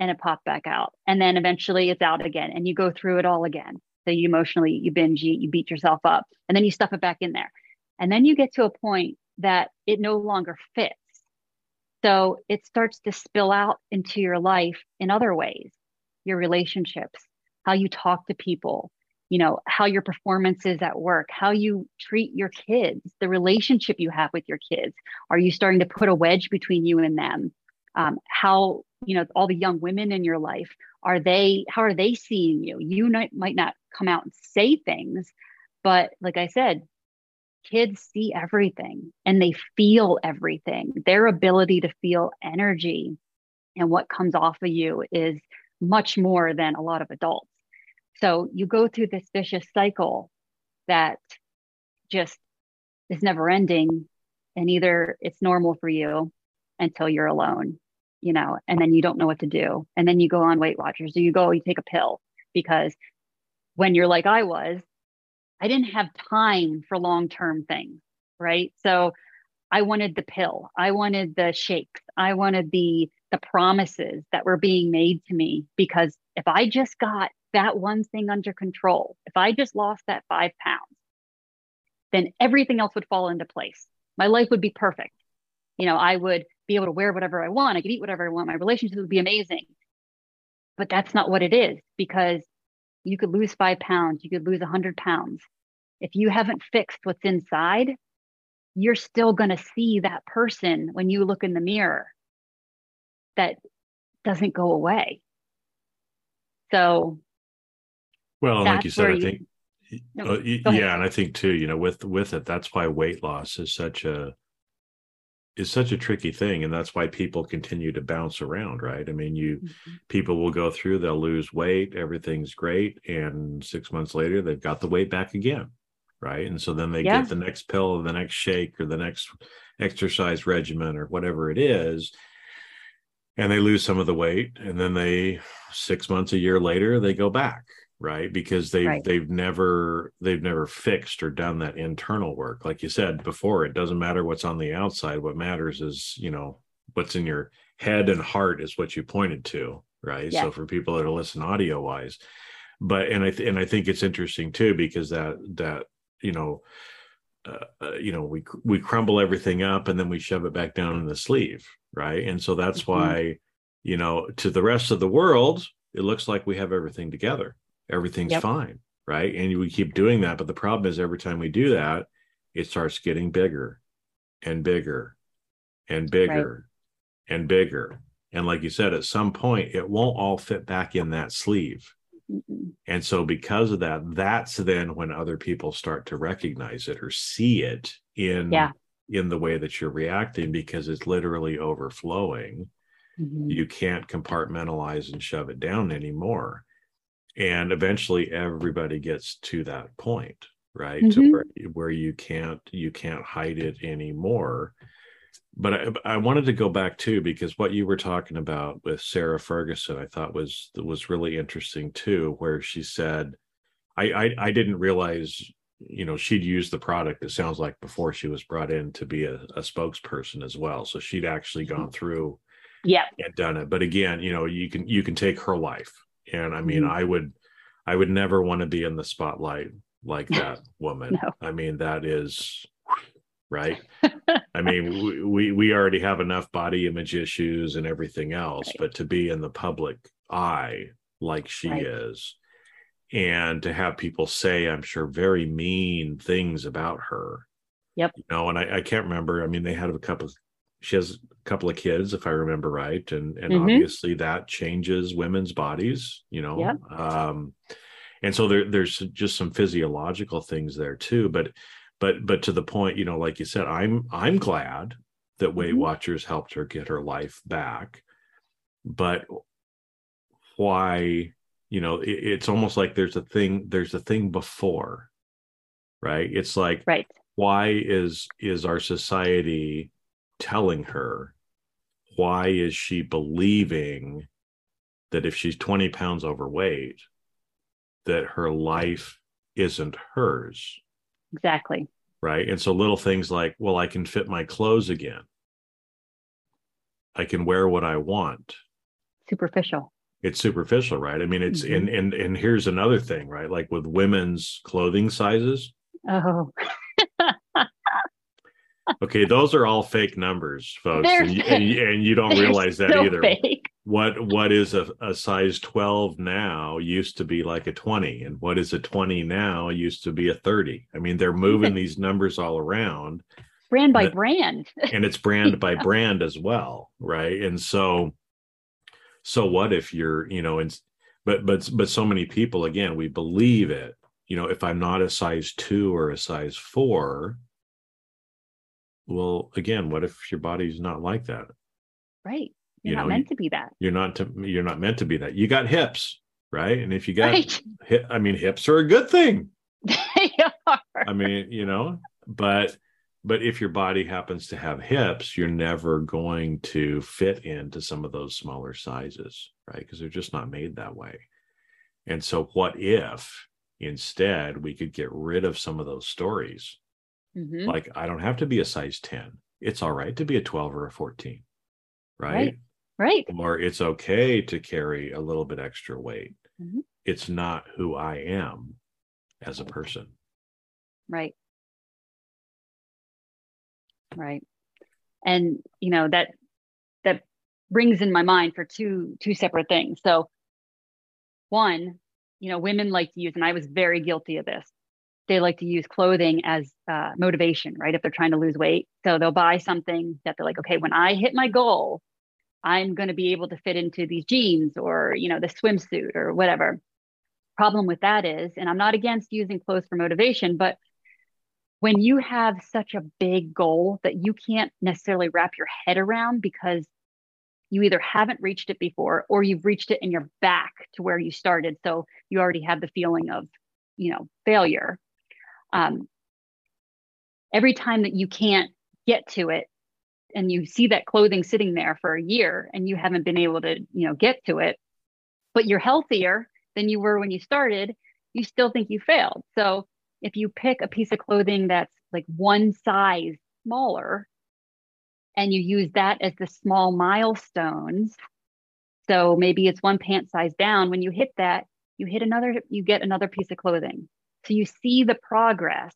Speaker 3: and it popped back out. And then eventually it's out again and you go through it all again. So you emotionally, you binge you beat yourself up, and then you stuff it back in there. And then you get to a point that it no longer fits. So it starts to spill out into your life in other ways, your relationships, how you talk to people, you know, how your performance is at work, how you treat your kids, the relationship you have with your kids. Are you starting to put a wedge between you and them? Um, how you know all the young women in your life are they how are they seeing you? You might not come out and say things but like i said kids see everything and they feel everything. Their ability to feel energy and what comes off of you is much more than a lot of adults. So you go through this vicious cycle that just is never ending and either it's normal for you until you're alone you know, and then you don't know what to do. And then you go on Weight Watchers or you go, you take a pill because when you're like I was, I didn't have time for long term things. Right. So I wanted the pill. I wanted the shakes. I wanted the the promises that were being made to me because if I just got that one thing under control, if I just lost that five pounds, then everything else would fall into place. My life would be perfect. You know, I would be able to wear whatever I want. I could eat whatever I want. My relationship would be amazing. But that's not what it is because you could lose five pounds, you could lose a 100 pounds. If you haven't fixed what's inside, you're still going to see that person when you look in the mirror that doesn't go away. So,
Speaker 2: well, like you said, I think, no, uh, yeah, and I think too, you know, with with it, that's why weight loss is such a is such a tricky thing and that's why people continue to bounce around right i mean you mm-hmm. people will go through they'll lose weight everything's great and 6 months later they've got the weight back again right? And so then they
Speaker 3: Yeah.
Speaker 2: get the next pill or the next shake or the next exercise regimen or whatever it is. And they lose some of the weight. And then they six months, a year later, they go back, right? Because they've
Speaker 3: Right.
Speaker 2: they've never they've never fixed or done that internal work. Like you said before, it doesn't matter what's on the outside. What matters is, you know, what's in your head and heart is what you pointed to, right?
Speaker 3: Yeah.
Speaker 2: So for people that are listening audio wise, but and I th- and I think it's interesting too because that that you know uh, uh, you know we we crumble everything up and then we shove it back down in the sleeve, right? And so that's
Speaker 3: Mhm.
Speaker 2: why you know to the rest of the world it looks like we have everything together, everything's
Speaker 3: Yep.
Speaker 2: fine, right? And we keep doing that, but the problem is every time we do that, it starts getting bigger and bigger and bigger and bigger. And like you said, at some point, it won't all fit back in that sleeve. And so, because of that, that's then when other people start to recognize it or see it in
Speaker 3: Yeah.
Speaker 2: in the way that you're reacting because it's literally overflowing.
Speaker 3: Mhm.
Speaker 2: You can't compartmentalize and shove it down anymore. And eventually, everybody gets to that point, right?
Speaker 3: Mhm.
Speaker 2: where where you can't you can't hide it anymore but I, I wanted to go back too because what you were talking about with Sarah Ferguson, I thought was was really interesting too, where she said, I, I I didn't realize, you know, she'd used the product. It sounds like before she was brought in to be a, a spokesperson as well, so she'd actually gone through
Speaker 3: Yeah.
Speaker 2: and done it. But again, you know, you can you can take her life, and I mean,
Speaker 3: Mhm.
Speaker 2: I would I would never want to be in the spotlight like that woman.
Speaker 3: No.
Speaker 2: I mean, that is right. I mean, we, we we already have enough body image issues and everything else,
Speaker 3: Right.
Speaker 2: but to be in the public eye like she
Speaker 3: Right.
Speaker 2: is, and to have people say, I'm sure, very mean things about her.
Speaker 3: Yep.
Speaker 2: You know, and I, I can't remember. I mean, they had a couple. She has a couple of kids, if I remember right, and and
Speaker 3: Mhm.
Speaker 2: obviously that changes women's bodies. You know,
Speaker 3: Yep.
Speaker 2: um, and so there there's just some physiological things there too. But but but to the point, you know, like you said, I'm I'm glad that Weight
Speaker 3: Mhm.
Speaker 2: Watchers helped her get her life back. But why, you know, it, it's almost like there's a thing, there's a thing before, right? It's like
Speaker 3: Right.
Speaker 2: why is is our society telling her why is she believing that if she's 20 pounds overweight that her life isn't hers?
Speaker 3: Exactly.
Speaker 2: right? And so little things like well i can fit my clothes again. I can wear what i want.
Speaker 3: Superficial.
Speaker 2: it's superficial right? I mean it's
Speaker 3: Mhm.
Speaker 2: and and and here's another thing right? Like with women's clothing sizes
Speaker 3: Oh,
Speaker 2: okay those are all fake numbers folks and, and, and you don't realize that either.
Speaker 3: fake.
Speaker 2: what what is a, a size 12 now used to be like a 20 and what is a 20 now used to be a 30 i mean they're moving these numbers all around.
Speaker 3: Brand by
Speaker 2: But-
Speaker 3: brand.
Speaker 2: and it's brand by brand as well right? And so so what if you're you know and but but but so many people again we believe it. You know if i'm not a size 2 or a size 4 well again what if your body's not like that
Speaker 3: Right.
Speaker 2: You
Speaker 3: You're not
Speaker 2: know,
Speaker 3: meant to be that.
Speaker 2: you're not to you're not meant to be that you got hips right and if you got
Speaker 3: Right.
Speaker 2: hi- i mean hips are a good thing
Speaker 3: they are.
Speaker 2: i mean you know but but if your body happens to have hips you're never going to fit into some of those smaller sizes right because they're just not made that way and so what if instead we could get rid of some of those stories
Speaker 3: Mhm.
Speaker 2: like i don't have to be a size 10 it's all right to be a 12 or a 14 right,
Speaker 3: Right. Right.
Speaker 2: or it's okay to carry a little bit extra weight.
Speaker 3: Mhm.
Speaker 2: It's not who I am as a person.
Speaker 3: Right. Right. And you know that that brings in my mind for two two separate things. So one, you know, women like to use, and I was very guilty of this. They like to use clothing as uh, motivation, right? If they're trying to lose weight, so they'll buy something that they're like, okay, when I hit my goal, I'm going to be able to fit into these jeans or you know the swimsuit or whatever. Problem with that is, and I'm not against using clothes for motivation, but when you have such a big goal that you can't necessarily wrap your head around because you either haven't reached it before or you've reached it and you're back to where you started so you already have the feeling of you know failure um, every time that you can't get to it and you see that clothing sitting there for a year and you haven't been able to you know get to it but you're healthier than you were when you started you still think you failed. So if you pick a piece of clothing that's like one size smaller and you use that as the small milestones so maybe it's one pant size down when you hit that you hit another you get another piece of clothing so you see the progress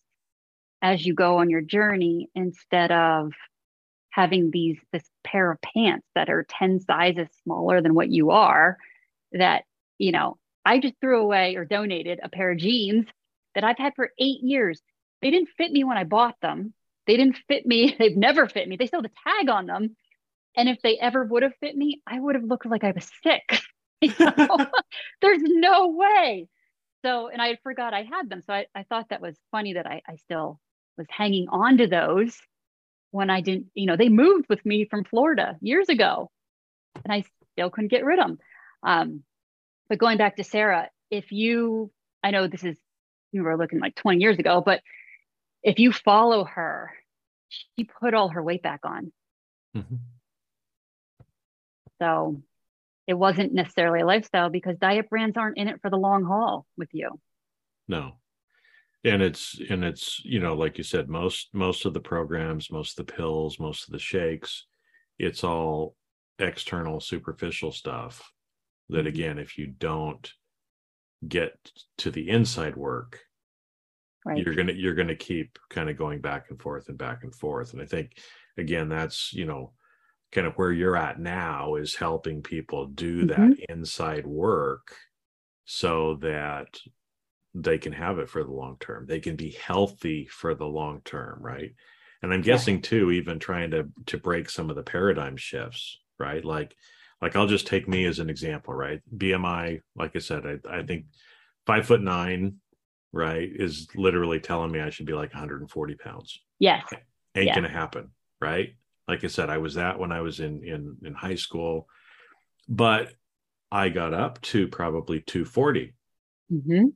Speaker 3: as you go on your journey instead of having these this pair of pants that are 10 sizes smaller than what you are that you know i just threw away or donated a pair of jeans that i've had for eight years. They didn't fit me when i bought them. They didn't fit me. They've never fit me. They still have the tag on them. And if they ever would have fit me i would have looked like i was sick. There's no way so and i forgot i had them so I, I thought that was funny that I, I still was hanging on to those when I didn't, you know, they moved with me from Florida years ago and I still couldn't get rid of them. Um, but going back to Sarah, if you, I know this is, you were looking like 20 years ago, but if you follow her, she put all her weight back on. Mm-hmm. So it wasn't necessarily a lifestyle because diet brands aren't in it for the long haul with you.
Speaker 2: No, and it's and it's you know like you said most most of the programs most of the pills most of the shakes it's all external superficial stuff that mm-hmm. again if you don't get to the inside work right. you're gonna you're gonna keep kind of going back and forth and back and forth and i think again that's you know kind of where you're at now is helping people do mm-hmm. that inside work so that they can have it for the long term. They can be healthy for the long term, right? And I'm guessing too, even trying to to break some of the paradigm shifts, right? Like, like I'll just take me as an example, right? BMI, like I said, I, I think five foot nine, right, is literally telling me I should be like 140 pounds.
Speaker 3: Yes.
Speaker 2: Ain't yeah. gonna happen, right? Like I said, I was that when I was in in in high school, but I got up to probably 240. Mm-hmm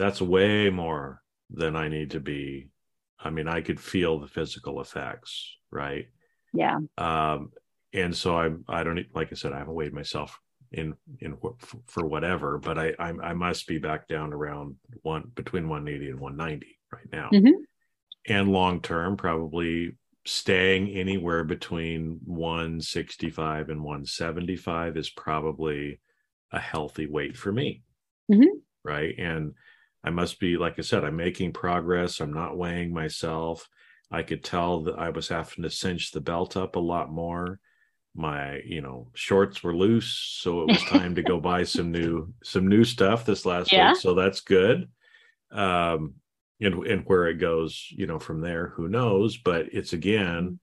Speaker 2: that's way more than I need to be. I mean, I could feel the physical effects, right?
Speaker 3: Yeah.
Speaker 2: Um, and so I'm I don't like I said, I haven't weighed myself in in for whatever, but I, I, I must be back down around one between 180 and 190 right now, mm-hmm. and long term probably staying anywhere between 165 and 175 is probably a healthy weight for me, mm-hmm. right? And I must be, like I said, I'm making progress. I'm not weighing myself. I could tell that I was having to cinch the belt up a lot more. My, you know, shorts were loose, so it was time to go buy some new some new stuff this last yeah. week. So that's good. Um, and and where it goes, you know, from there, who knows? But it's again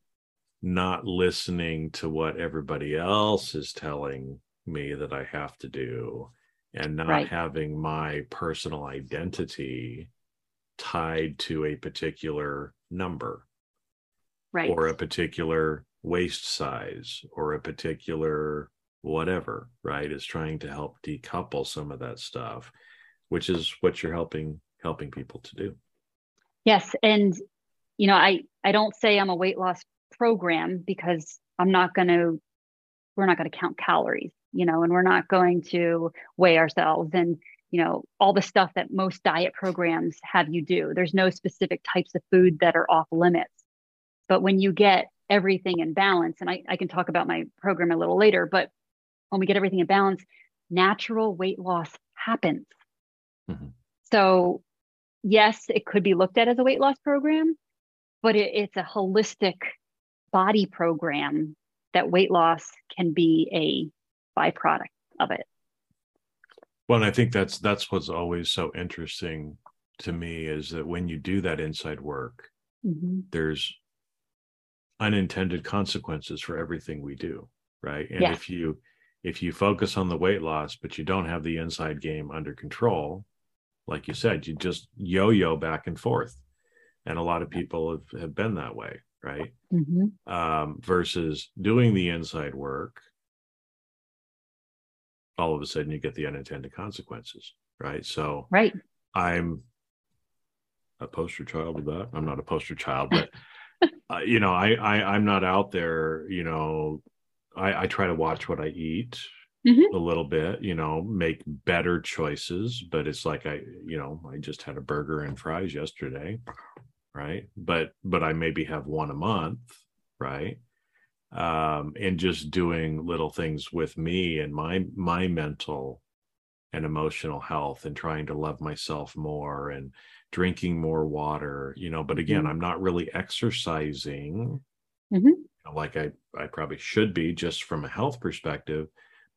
Speaker 2: not listening to what everybody else is telling me that I have to do and not right. having my personal identity tied to a particular number
Speaker 3: right
Speaker 2: or a particular waist size or a particular whatever right is trying to help decouple some of that stuff which is what you're helping helping people to do
Speaker 3: yes and you know i i don't say i'm a weight loss program because i'm not going to we're not going to count calories you know, and we're not going to weigh ourselves and, you know, all the stuff that most diet programs have you do. There's no specific types of food that are off limits. But when you get everything in balance, and I, I can talk about my program a little later, but when we get everything in balance, natural weight loss happens. Mm-hmm. So, yes, it could be looked at as a weight loss program, but it, it's a holistic body program that weight loss can be a byproduct of it.
Speaker 2: Well, and I think that's that's what's always so interesting to me is that when you do that inside work, mm-hmm. there's unintended consequences for everything we do, right? And if you if you focus on the weight loss but you don't have the inside game under control, like you said, you just yo-yo back and forth. And a lot of people have, have been that way, right? Mm-hmm. Um, versus doing the inside work all of a sudden you get the unintended consequences right so
Speaker 3: right
Speaker 2: i'm a poster child of that. I'm not a poster child, but uh, you know, I, I I'm not out there. You know, I, I try to watch what I eat mm-hmm. a little bit. You know, make better choices. But it's like I, you know, I just had a burger and fries yesterday, right? But but I maybe have one a month, right? Um, and just doing little things with me and my my mental and emotional health and trying to love myself more and drinking more water you know but again mm-hmm. i'm not really exercising mm-hmm. like i i probably should be just from a health perspective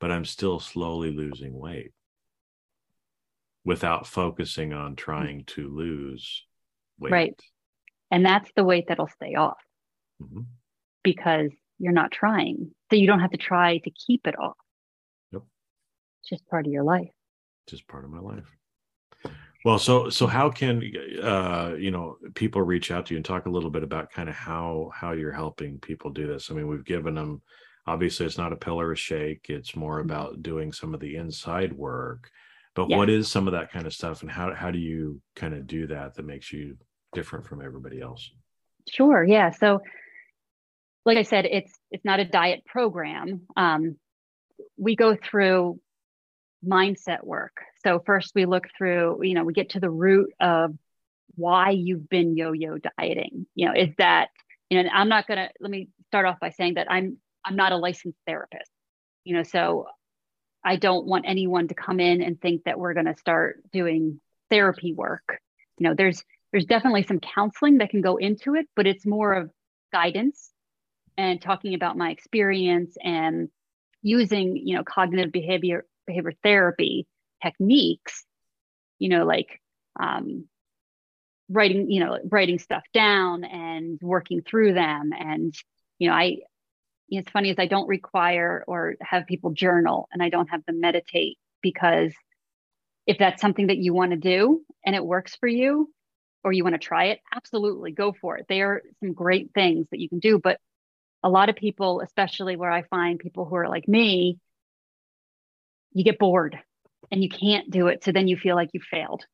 Speaker 2: but i'm still slowly losing weight without focusing on trying to lose weight.
Speaker 3: Right. And that's the weight that'll stay off mm-hmm. because you're not trying. So you don't have to try to keep it off. Yep. It's just part of your life.
Speaker 2: Just part of my life. Well, so so how can uh, you know people reach out to you and talk a little bit about kind of how how you're helping people do this? I mean, we've given them obviously it's not a pillar of shake; it's more mm-hmm. about doing some of the inside work. But yeah. what is some of that kind of stuff, and how how do you kind of do that that makes you different from everybody else?
Speaker 3: Sure. Yeah. So, like I said, it's it's not a diet program. Um, we go through mindset work. So first we look through, you know, we get to the root of why you've been yo-yo dieting. You know, is that, you know, I'm not going to let me start off by saying that I'm I'm not a licensed therapist. You know, so I don't want anyone to come in and think that we're going to start doing therapy work. You know, there's there's definitely some counseling that can go into it, but it's more of guidance and talking about my experience and using, you know, cognitive behavior behavior therapy techniques, you know, like um, writing, you know, writing stuff down and working through them. And, you know, I, it's funny is I don't require or have people journal and I don't have them meditate because if that's something that you want to do and it works for you or you want to try it, absolutely go for it. They are some great things that you can do. But a lot of people, especially where I find people who are like me, you get bored and you can't do it. So then you feel like you failed.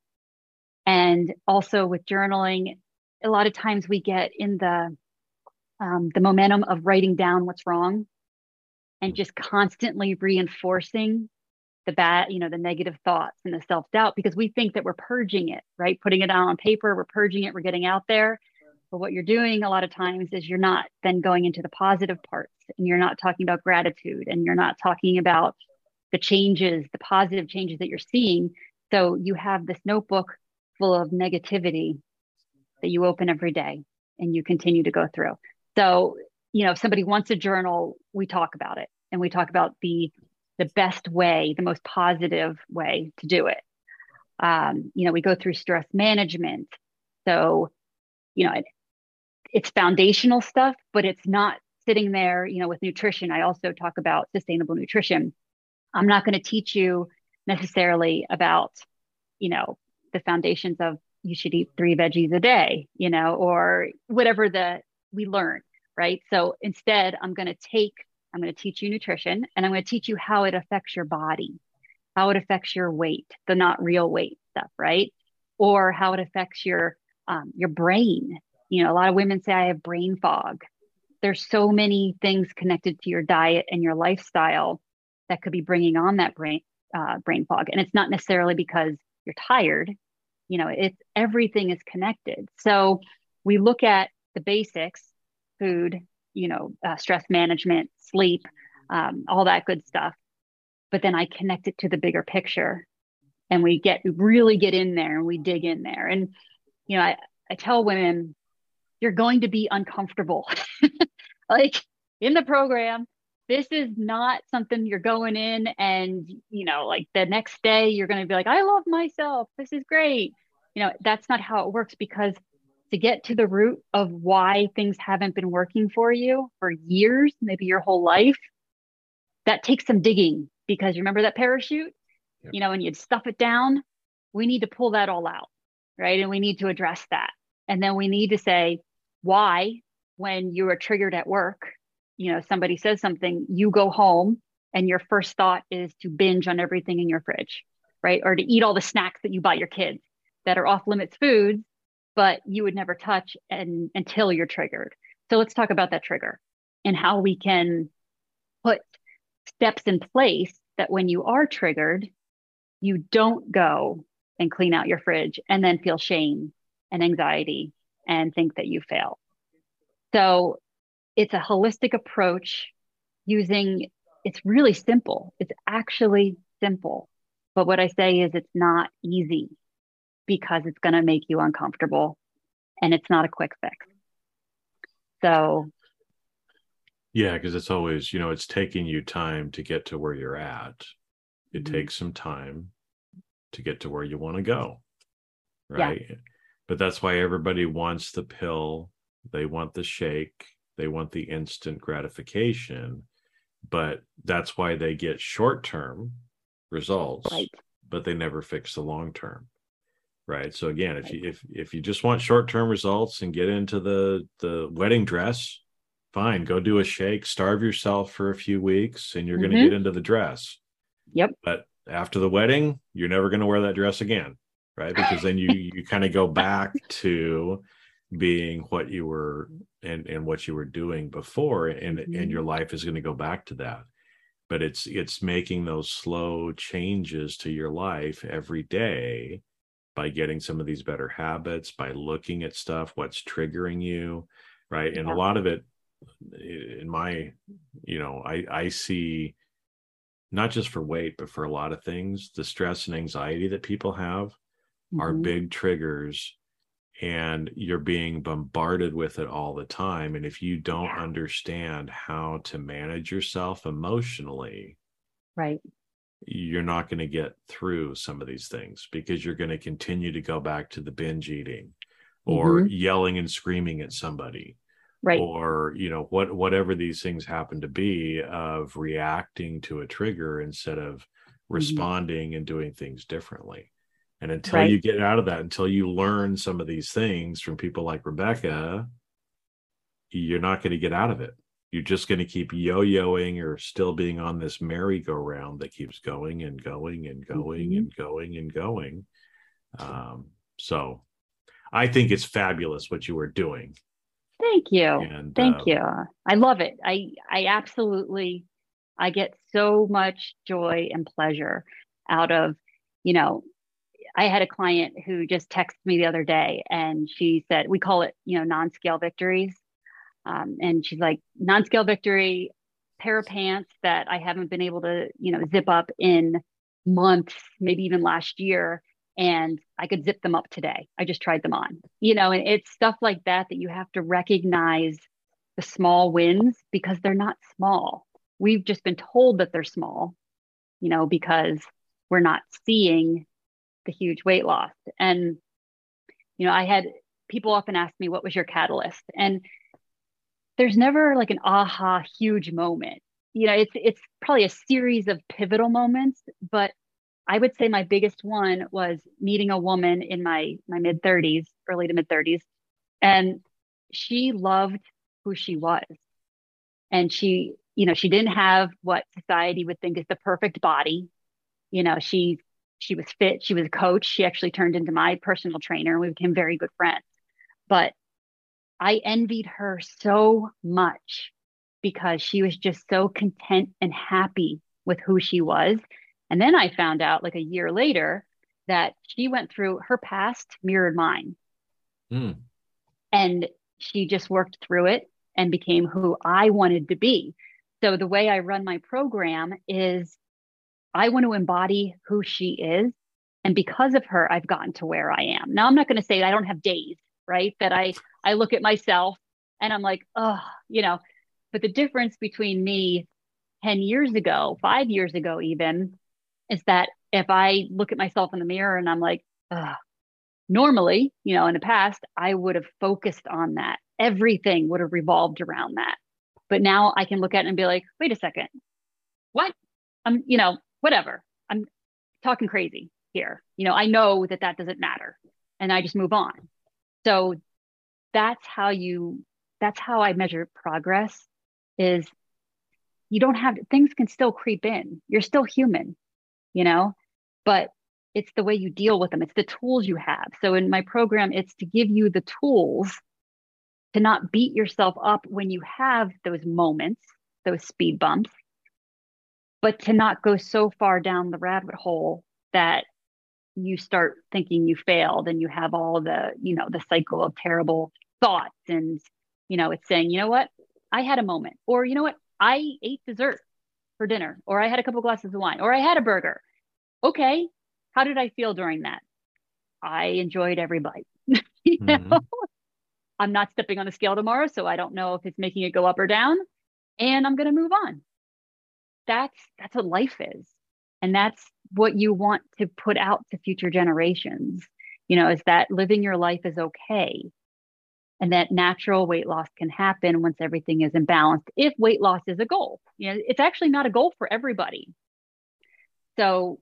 Speaker 3: And also with journaling, a lot of times we get in the um, the momentum of writing down what's wrong and just constantly reinforcing the bad, you know, the negative thoughts and the self doubt because we think that we're purging it, right? Putting it down on paper, we're purging it, we're getting out there. But what you're doing a lot of times is you're not then going into the positive parts and you're not talking about gratitude and you're not talking about the changes, the positive changes that you're seeing. So you have this notebook full of negativity that you open every day and you continue to go through. So, you know, if somebody wants a journal, we talk about it and we talk about the the best way, the most positive way to do it. Um, you know, we go through stress management. So, you know, it, it's foundational stuff, but it's not sitting there, you know, with nutrition. I also talk about sustainable nutrition I'm not going to teach you necessarily about, you know, the foundations of you should eat three veggies a day, you know, or whatever the we learn, right? So instead, I'm going to take, I'm going to teach you nutrition and I'm going to teach you how it affects your body, how it affects your weight, the not real weight stuff, right? Or how it affects your um, your brain. You know, a lot of women say I have brain fog. There's so many things connected to your diet and your lifestyle that could be bringing on that brain uh, brain fog and it's not necessarily because you're tired you know it's everything is connected so we look at the basics food you know uh, stress management sleep um, all that good stuff. But then i connect it to the bigger picture and we get really get in there and we dig in there. And you know i, I tell women you're going to be uncomfortable. Like in the program this is not something you're going in and you know like the next day you're going to be like i love myself. This is great. You know that's not how it works because to get to the root of why things haven't been working for you for years maybe your whole life that takes some digging because you remember that parachute? Yep. you know and you'd stuff it down. We need to pull that all out right? And we need to address that. And then we need to say why when you are triggered at work you know somebody says something you go home and your first thought is to binge on everything in your fridge right? Or to eat all the snacks that you bought your kids that are off limits foods but you would never touch and, until you're triggered. So let's talk about that trigger and how we can put steps in place that when you are triggered, you don't go and clean out your fridge and then feel shame and anxiety and think that you fail. So it's a holistic approach using it's really simple. It's actually simple. But what I say is it's not easy because it's going to make you uncomfortable and it's not a quick fix. So,
Speaker 2: yeah, because it's always, you know, it's taking you time to get to where you're at. It mm-hmm. takes some time to get to where you want to go. Right. Yeah. But that's why everybody wants the pill, they want the shake, they want the instant gratification. But that's why they get short term results, right. but they never fix the long term right so again if you if if you just want short-term results and get into the the wedding dress fine go do a shake starve yourself for a few weeks and you're mm-hmm. going to get into the dress.
Speaker 3: Yep.
Speaker 2: But after the wedding you're never going to wear that dress again right? Because then you you kind of go back to being what you were and and what you were doing before and mm-hmm. and your life is going to go back to that. But it's it's making those slow changes to your life every day by getting some of these better habits, by looking at stuff, what's triggering you, right? And yeah. a lot of it, in my, you know, I I see not just for weight, but for a lot of things, the stress and anxiety that people have mm-hmm. are big triggers and you're being bombarded with it all the time and if you don't yeah. understand how to manage yourself emotionally
Speaker 3: right
Speaker 2: you're not going to get through some of these things because you're going to continue to go back to the binge eating or mm-hmm. yelling and screaming at somebody
Speaker 3: right
Speaker 2: or you know what whatever these things happen to be of reacting to a trigger instead of mm-hmm. responding and doing things differently and until right. you get out of that until you learn some of these things from people like rebecca you're not going to get out of it you're just going to keep yo-yoing or still being on this merry-go-round that keeps going and going and going mm-hmm. and going and going. Um, so i think it's fabulous what you are doing.
Speaker 3: Thank you. And, thank uh, you. I love it. I i absolutely i get so much joy and pleasure out of you know i had a client who just texted me the other day and she said we call it you know non-scale victories um, and she's like, non-scale victory, pair of pants that I haven't been able to, you know, zip up in months, maybe even last year. And I could zip them up today. I just tried them on, you know, and it's stuff like that that you have to recognize the small wins because they're not small. We've just been told that they're small, you know, because we're not seeing the huge weight loss. And, you know, I had people often ask me, what was your catalyst? And there's never like an aha huge moment. You know, it's it's probably a series of pivotal moments, but I would say my biggest one was meeting a woman in my my mid 30s, early to mid 30s, and she loved who she was. And she, you know, she didn't have what society would think is the perfect body. You know, she she was fit, she was a coach, she actually turned into my personal trainer and we became very good friends. But I envied her so much because she was just so content and happy with who she was. And then I found out like a year later that she went through her past mirrored mine. Mm. And she just worked through it and became who I wanted to be. So the way I run my program is I want to embody who she is. And because of her, I've gotten to where I am. Now, I'm not going to say I don't have days right? That I I look at myself and I'm like, oh, you know, but the difference between me 10 years ago, five years ago, even, is that if I look at myself in the mirror and I'm like, Ugh, normally, you know, in the past, I would have focused on that. Everything would have revolved around that. But now I can look at it and be like, wait a second, what? I'm, you know, whatever. I'm talking crazy here. You know, I know that that doesn't matter. And I just move on. So that's how you that's how I measure progress is you don't have things can still creep in. You're still human, you know, but it's the way you deal with them it's the tools you have so in my program it's to give you the tools to not beat yourself up when you have those moments those speed bumps but to not go so far down the rabbit hole that you start thinking you failed and you have all the you know the cycle of terrible thoughts and you know it's saying you know what? I had a moment. Or you know what? I ate dessert for dinner or i had a couple glasses of wine or i had a burger. Okay how did i feel during that? I enjoyed every bite. You mm-hmm. know? I'm not stepping on the scale tomorrow so i don't know if it's making it go up or down and i'm going to move on. That's that's what life is and that's what you want to put out to future generations you know is that living your life is okay. And that natural weight loss can happen once everything is in balance if weight loss is a goal. You know it's actually not a goal for everybody. So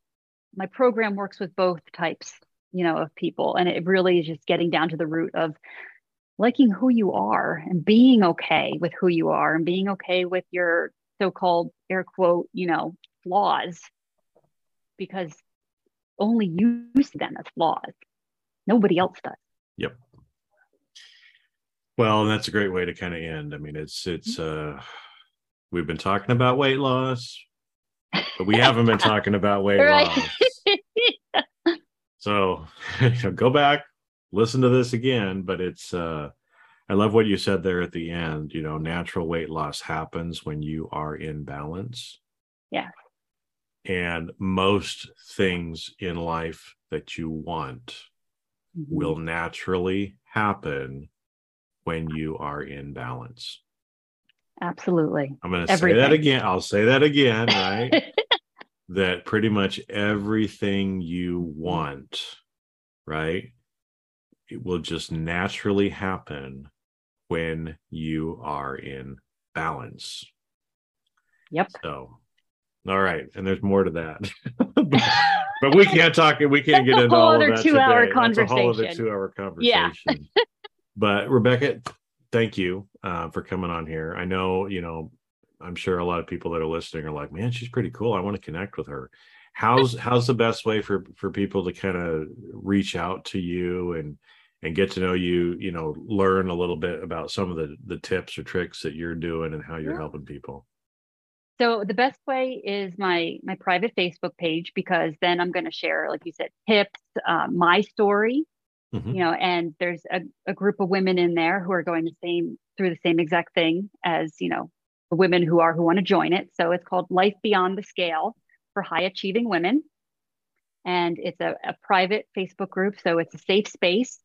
Speaker 3: my program works with both types you know of people. And it really is just getting down to the root of liking who you are and being okay with who you are and being okay with your so-called air quote you know flaws because only you see them as flaws. Nobody else does.
Speaker 2: Yep. Well, and that's a great way to kind of end. I mean, it's it's uh we've been talking about weight loss, but we haven't been talking about weight right. loss. So you know, go back, listen to this again, but it's uh I love what you said there at the end. You know, natural weight loss happens when you are in balance.
Speaker 3: Yeah
Speaker 2: and most things in life that you want mm-hmm. will naturally happen when you are in balance.
Speaker 3: Absolutely.
Speaker 2: I'm going to say that again. I'll say that again, right? that pretty much everything you want, right? It will just naturally happen when you are in balance.
Speaker 3: Yep.
Speaker 2: So all right, and there's more to that, but, we can't talk. We can't get into all of that two Hour conversation. That's a whole other two-hour conversation. Yeah. but Rebecca, thank you uh, for coming on here. I know you know. I'm sure a lot of people that are listening are like, "Man, she's pretty cool. I want to connect with her." How's how's the best way for for people to kind of reach out to you and and get to know you? You know, learn a little bit about some of the the tips or tricks that you're doing and how you're yeah. helping people.
Speaker 3: So the best way is my my private Facebook page because then I'm going to share, like you said, tips, uh, my story, mm-hmm. you know, and there's a, a group of women in there who are going the same through the same exact thing as you know the women who are who want to join it. So it's called Life Beyond the Scale for High Achieving Women, and it's a, a private Facebook group, so it's a safe space.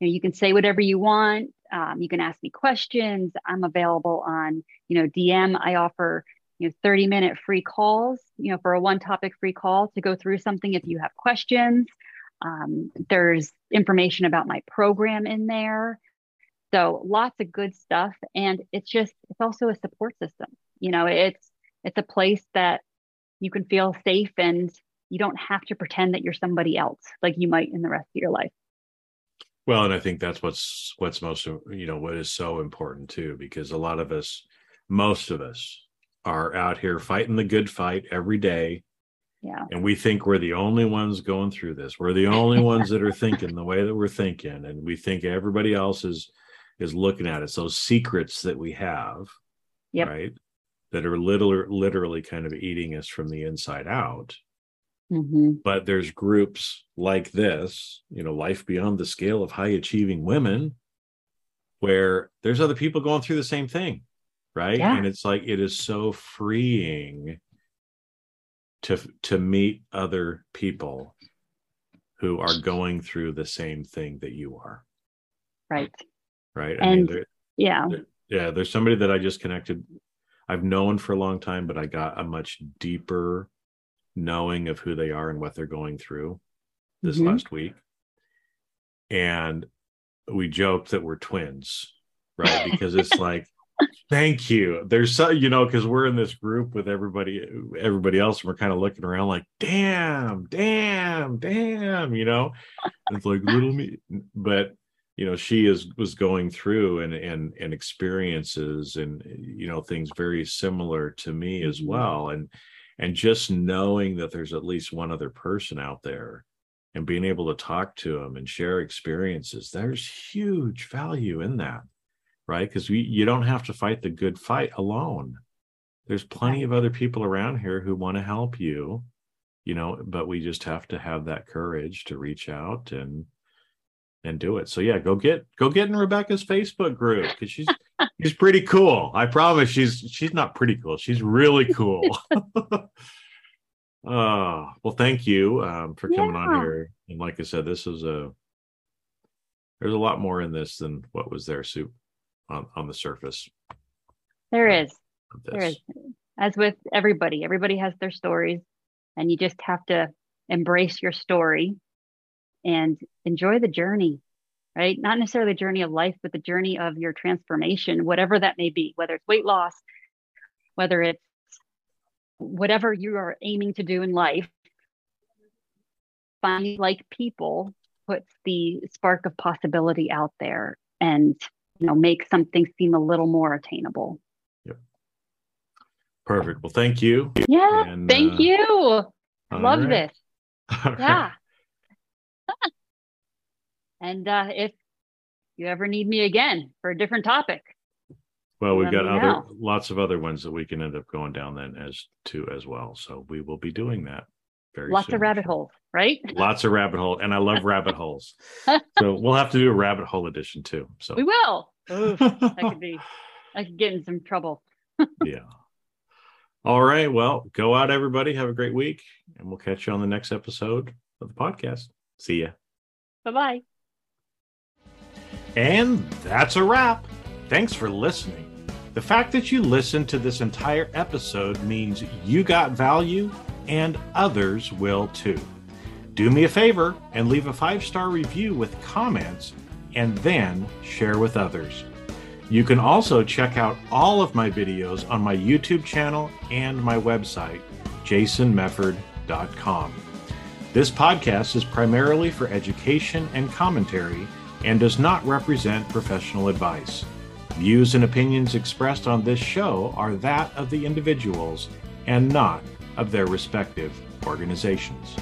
Speaker 3: You, know, you can say whatever you want. Um, you can ask me questions. I'm available on, you know, DM. I offer you know 30 minute free calls you know for a one topic free call to go through something if you have questions. Um, there's information about my program in there. So lots of good stuff. And it's just it's also a support system. You know it's it's a place that you can feel safe and you don't have to pretend that you're somebody else like you might in the rest of your life.
Speaker 2: Well and i think that's what's what's most you know what is so important too because a lot of us most of us are out here fighting the good fight every day.
Speaker 3: Yeah.
Speaker 2: And we think we're the only ones going through this. We're the only ones that are thinking the way that we're thinking. And we think everybody else is is looking at us. Those secrets that we have,
Speaker 3: yep.
Speaker 2: right? That are literally literally kind of eating us from the inside out.
Speaker 3: Mm-hmm.
Speaker 2: But there's groups like this, you know, life beyond the scale of high achieving women, where there's other people going through the same thing right? Yeah. and it's like it is so freeing to to meet other people who are going through the same thing that you are.
Speaker 3: Right.
Speaker 2: Right?
Speaker 3: I and mean, yeah.
Speaker 2: yeah there's somebody that i just connected i've known for a long time but i got a much deeper knowing of who they are and what they're going through this mm-hmm. last week. And we joked that we're twins right? Because it's like Thank you. There's so you know because we're in this group with everybody, everybody else, and we're kind of looking around like, damn, damn, damn, you know. It's like little me, but you know she is was going through and and and experiences and you know things very similar to me as mm-hmm. well, and and just knowing that there's at least one other person out there and being able to talk to them and share experiences there's huge value in that right? Because you don't have to fight the good fight alone. There's plenty of other people around here who want to help you you know but we just have to have that courage to reach out and and do it. So yeah go get go get in rebecca's facebook group because she's she's pretty cool. I promise she's she's not pretty cool. She's really cool. Uh well thank you um, for coming yeah. on here. And like i said this is a there's a lot more in this than what was there soup on on the surface
Speaker 3: there is. there is. As with everybody everybody has their stories and you just have to embrace your story and enjoy the journey right? Not necessarily the journey of life but the journey of your transformation whatever that may be whether it's weight loss whether it's whatever you are aiming to do in life. Finding like people puts the spark of possibility out there and you know make something seem a little more attainable Yep.
Speaker 2: Perfect. Well, thank you.
Speaker 3: Yeah. And, thank uh, you. Love right. this. All yeah. Right. and uh, if you ever need me again for a different topic.
Speaker 2: Well, we've got other know. lots of other ones that we can end up going down then as to as well. So we will be doing that
Speaker 3: very lots soon. of rabbit holes, right?
Speaker 2: Lots of rabbit hole, and I love rabbit holes. So we'll have to do a rabbit hole edition too. So
Speaker 3: we will. Oof, that could be. I could get in some trouble.
Speaker 2: yeah. All right. Well, go out, everybody. Have a great week, and we'll catch you on the next episode of the podcast. See ya.
Speaker 3: Bye bye.
Speaker 2: And that's a wrap. Thanks for listening. The fact that you listened to this entire episode means you got value and others will too. Do me a favor and leave a five star review with comments and then share with others. You can also check out all of my videos on my YouTube channel and my website, jasonmefford.com. This podcast is primarily for education and commentary and does not represent professional advice. Views and opinions expressed on this show are that of the individuals and not of their respective organizations.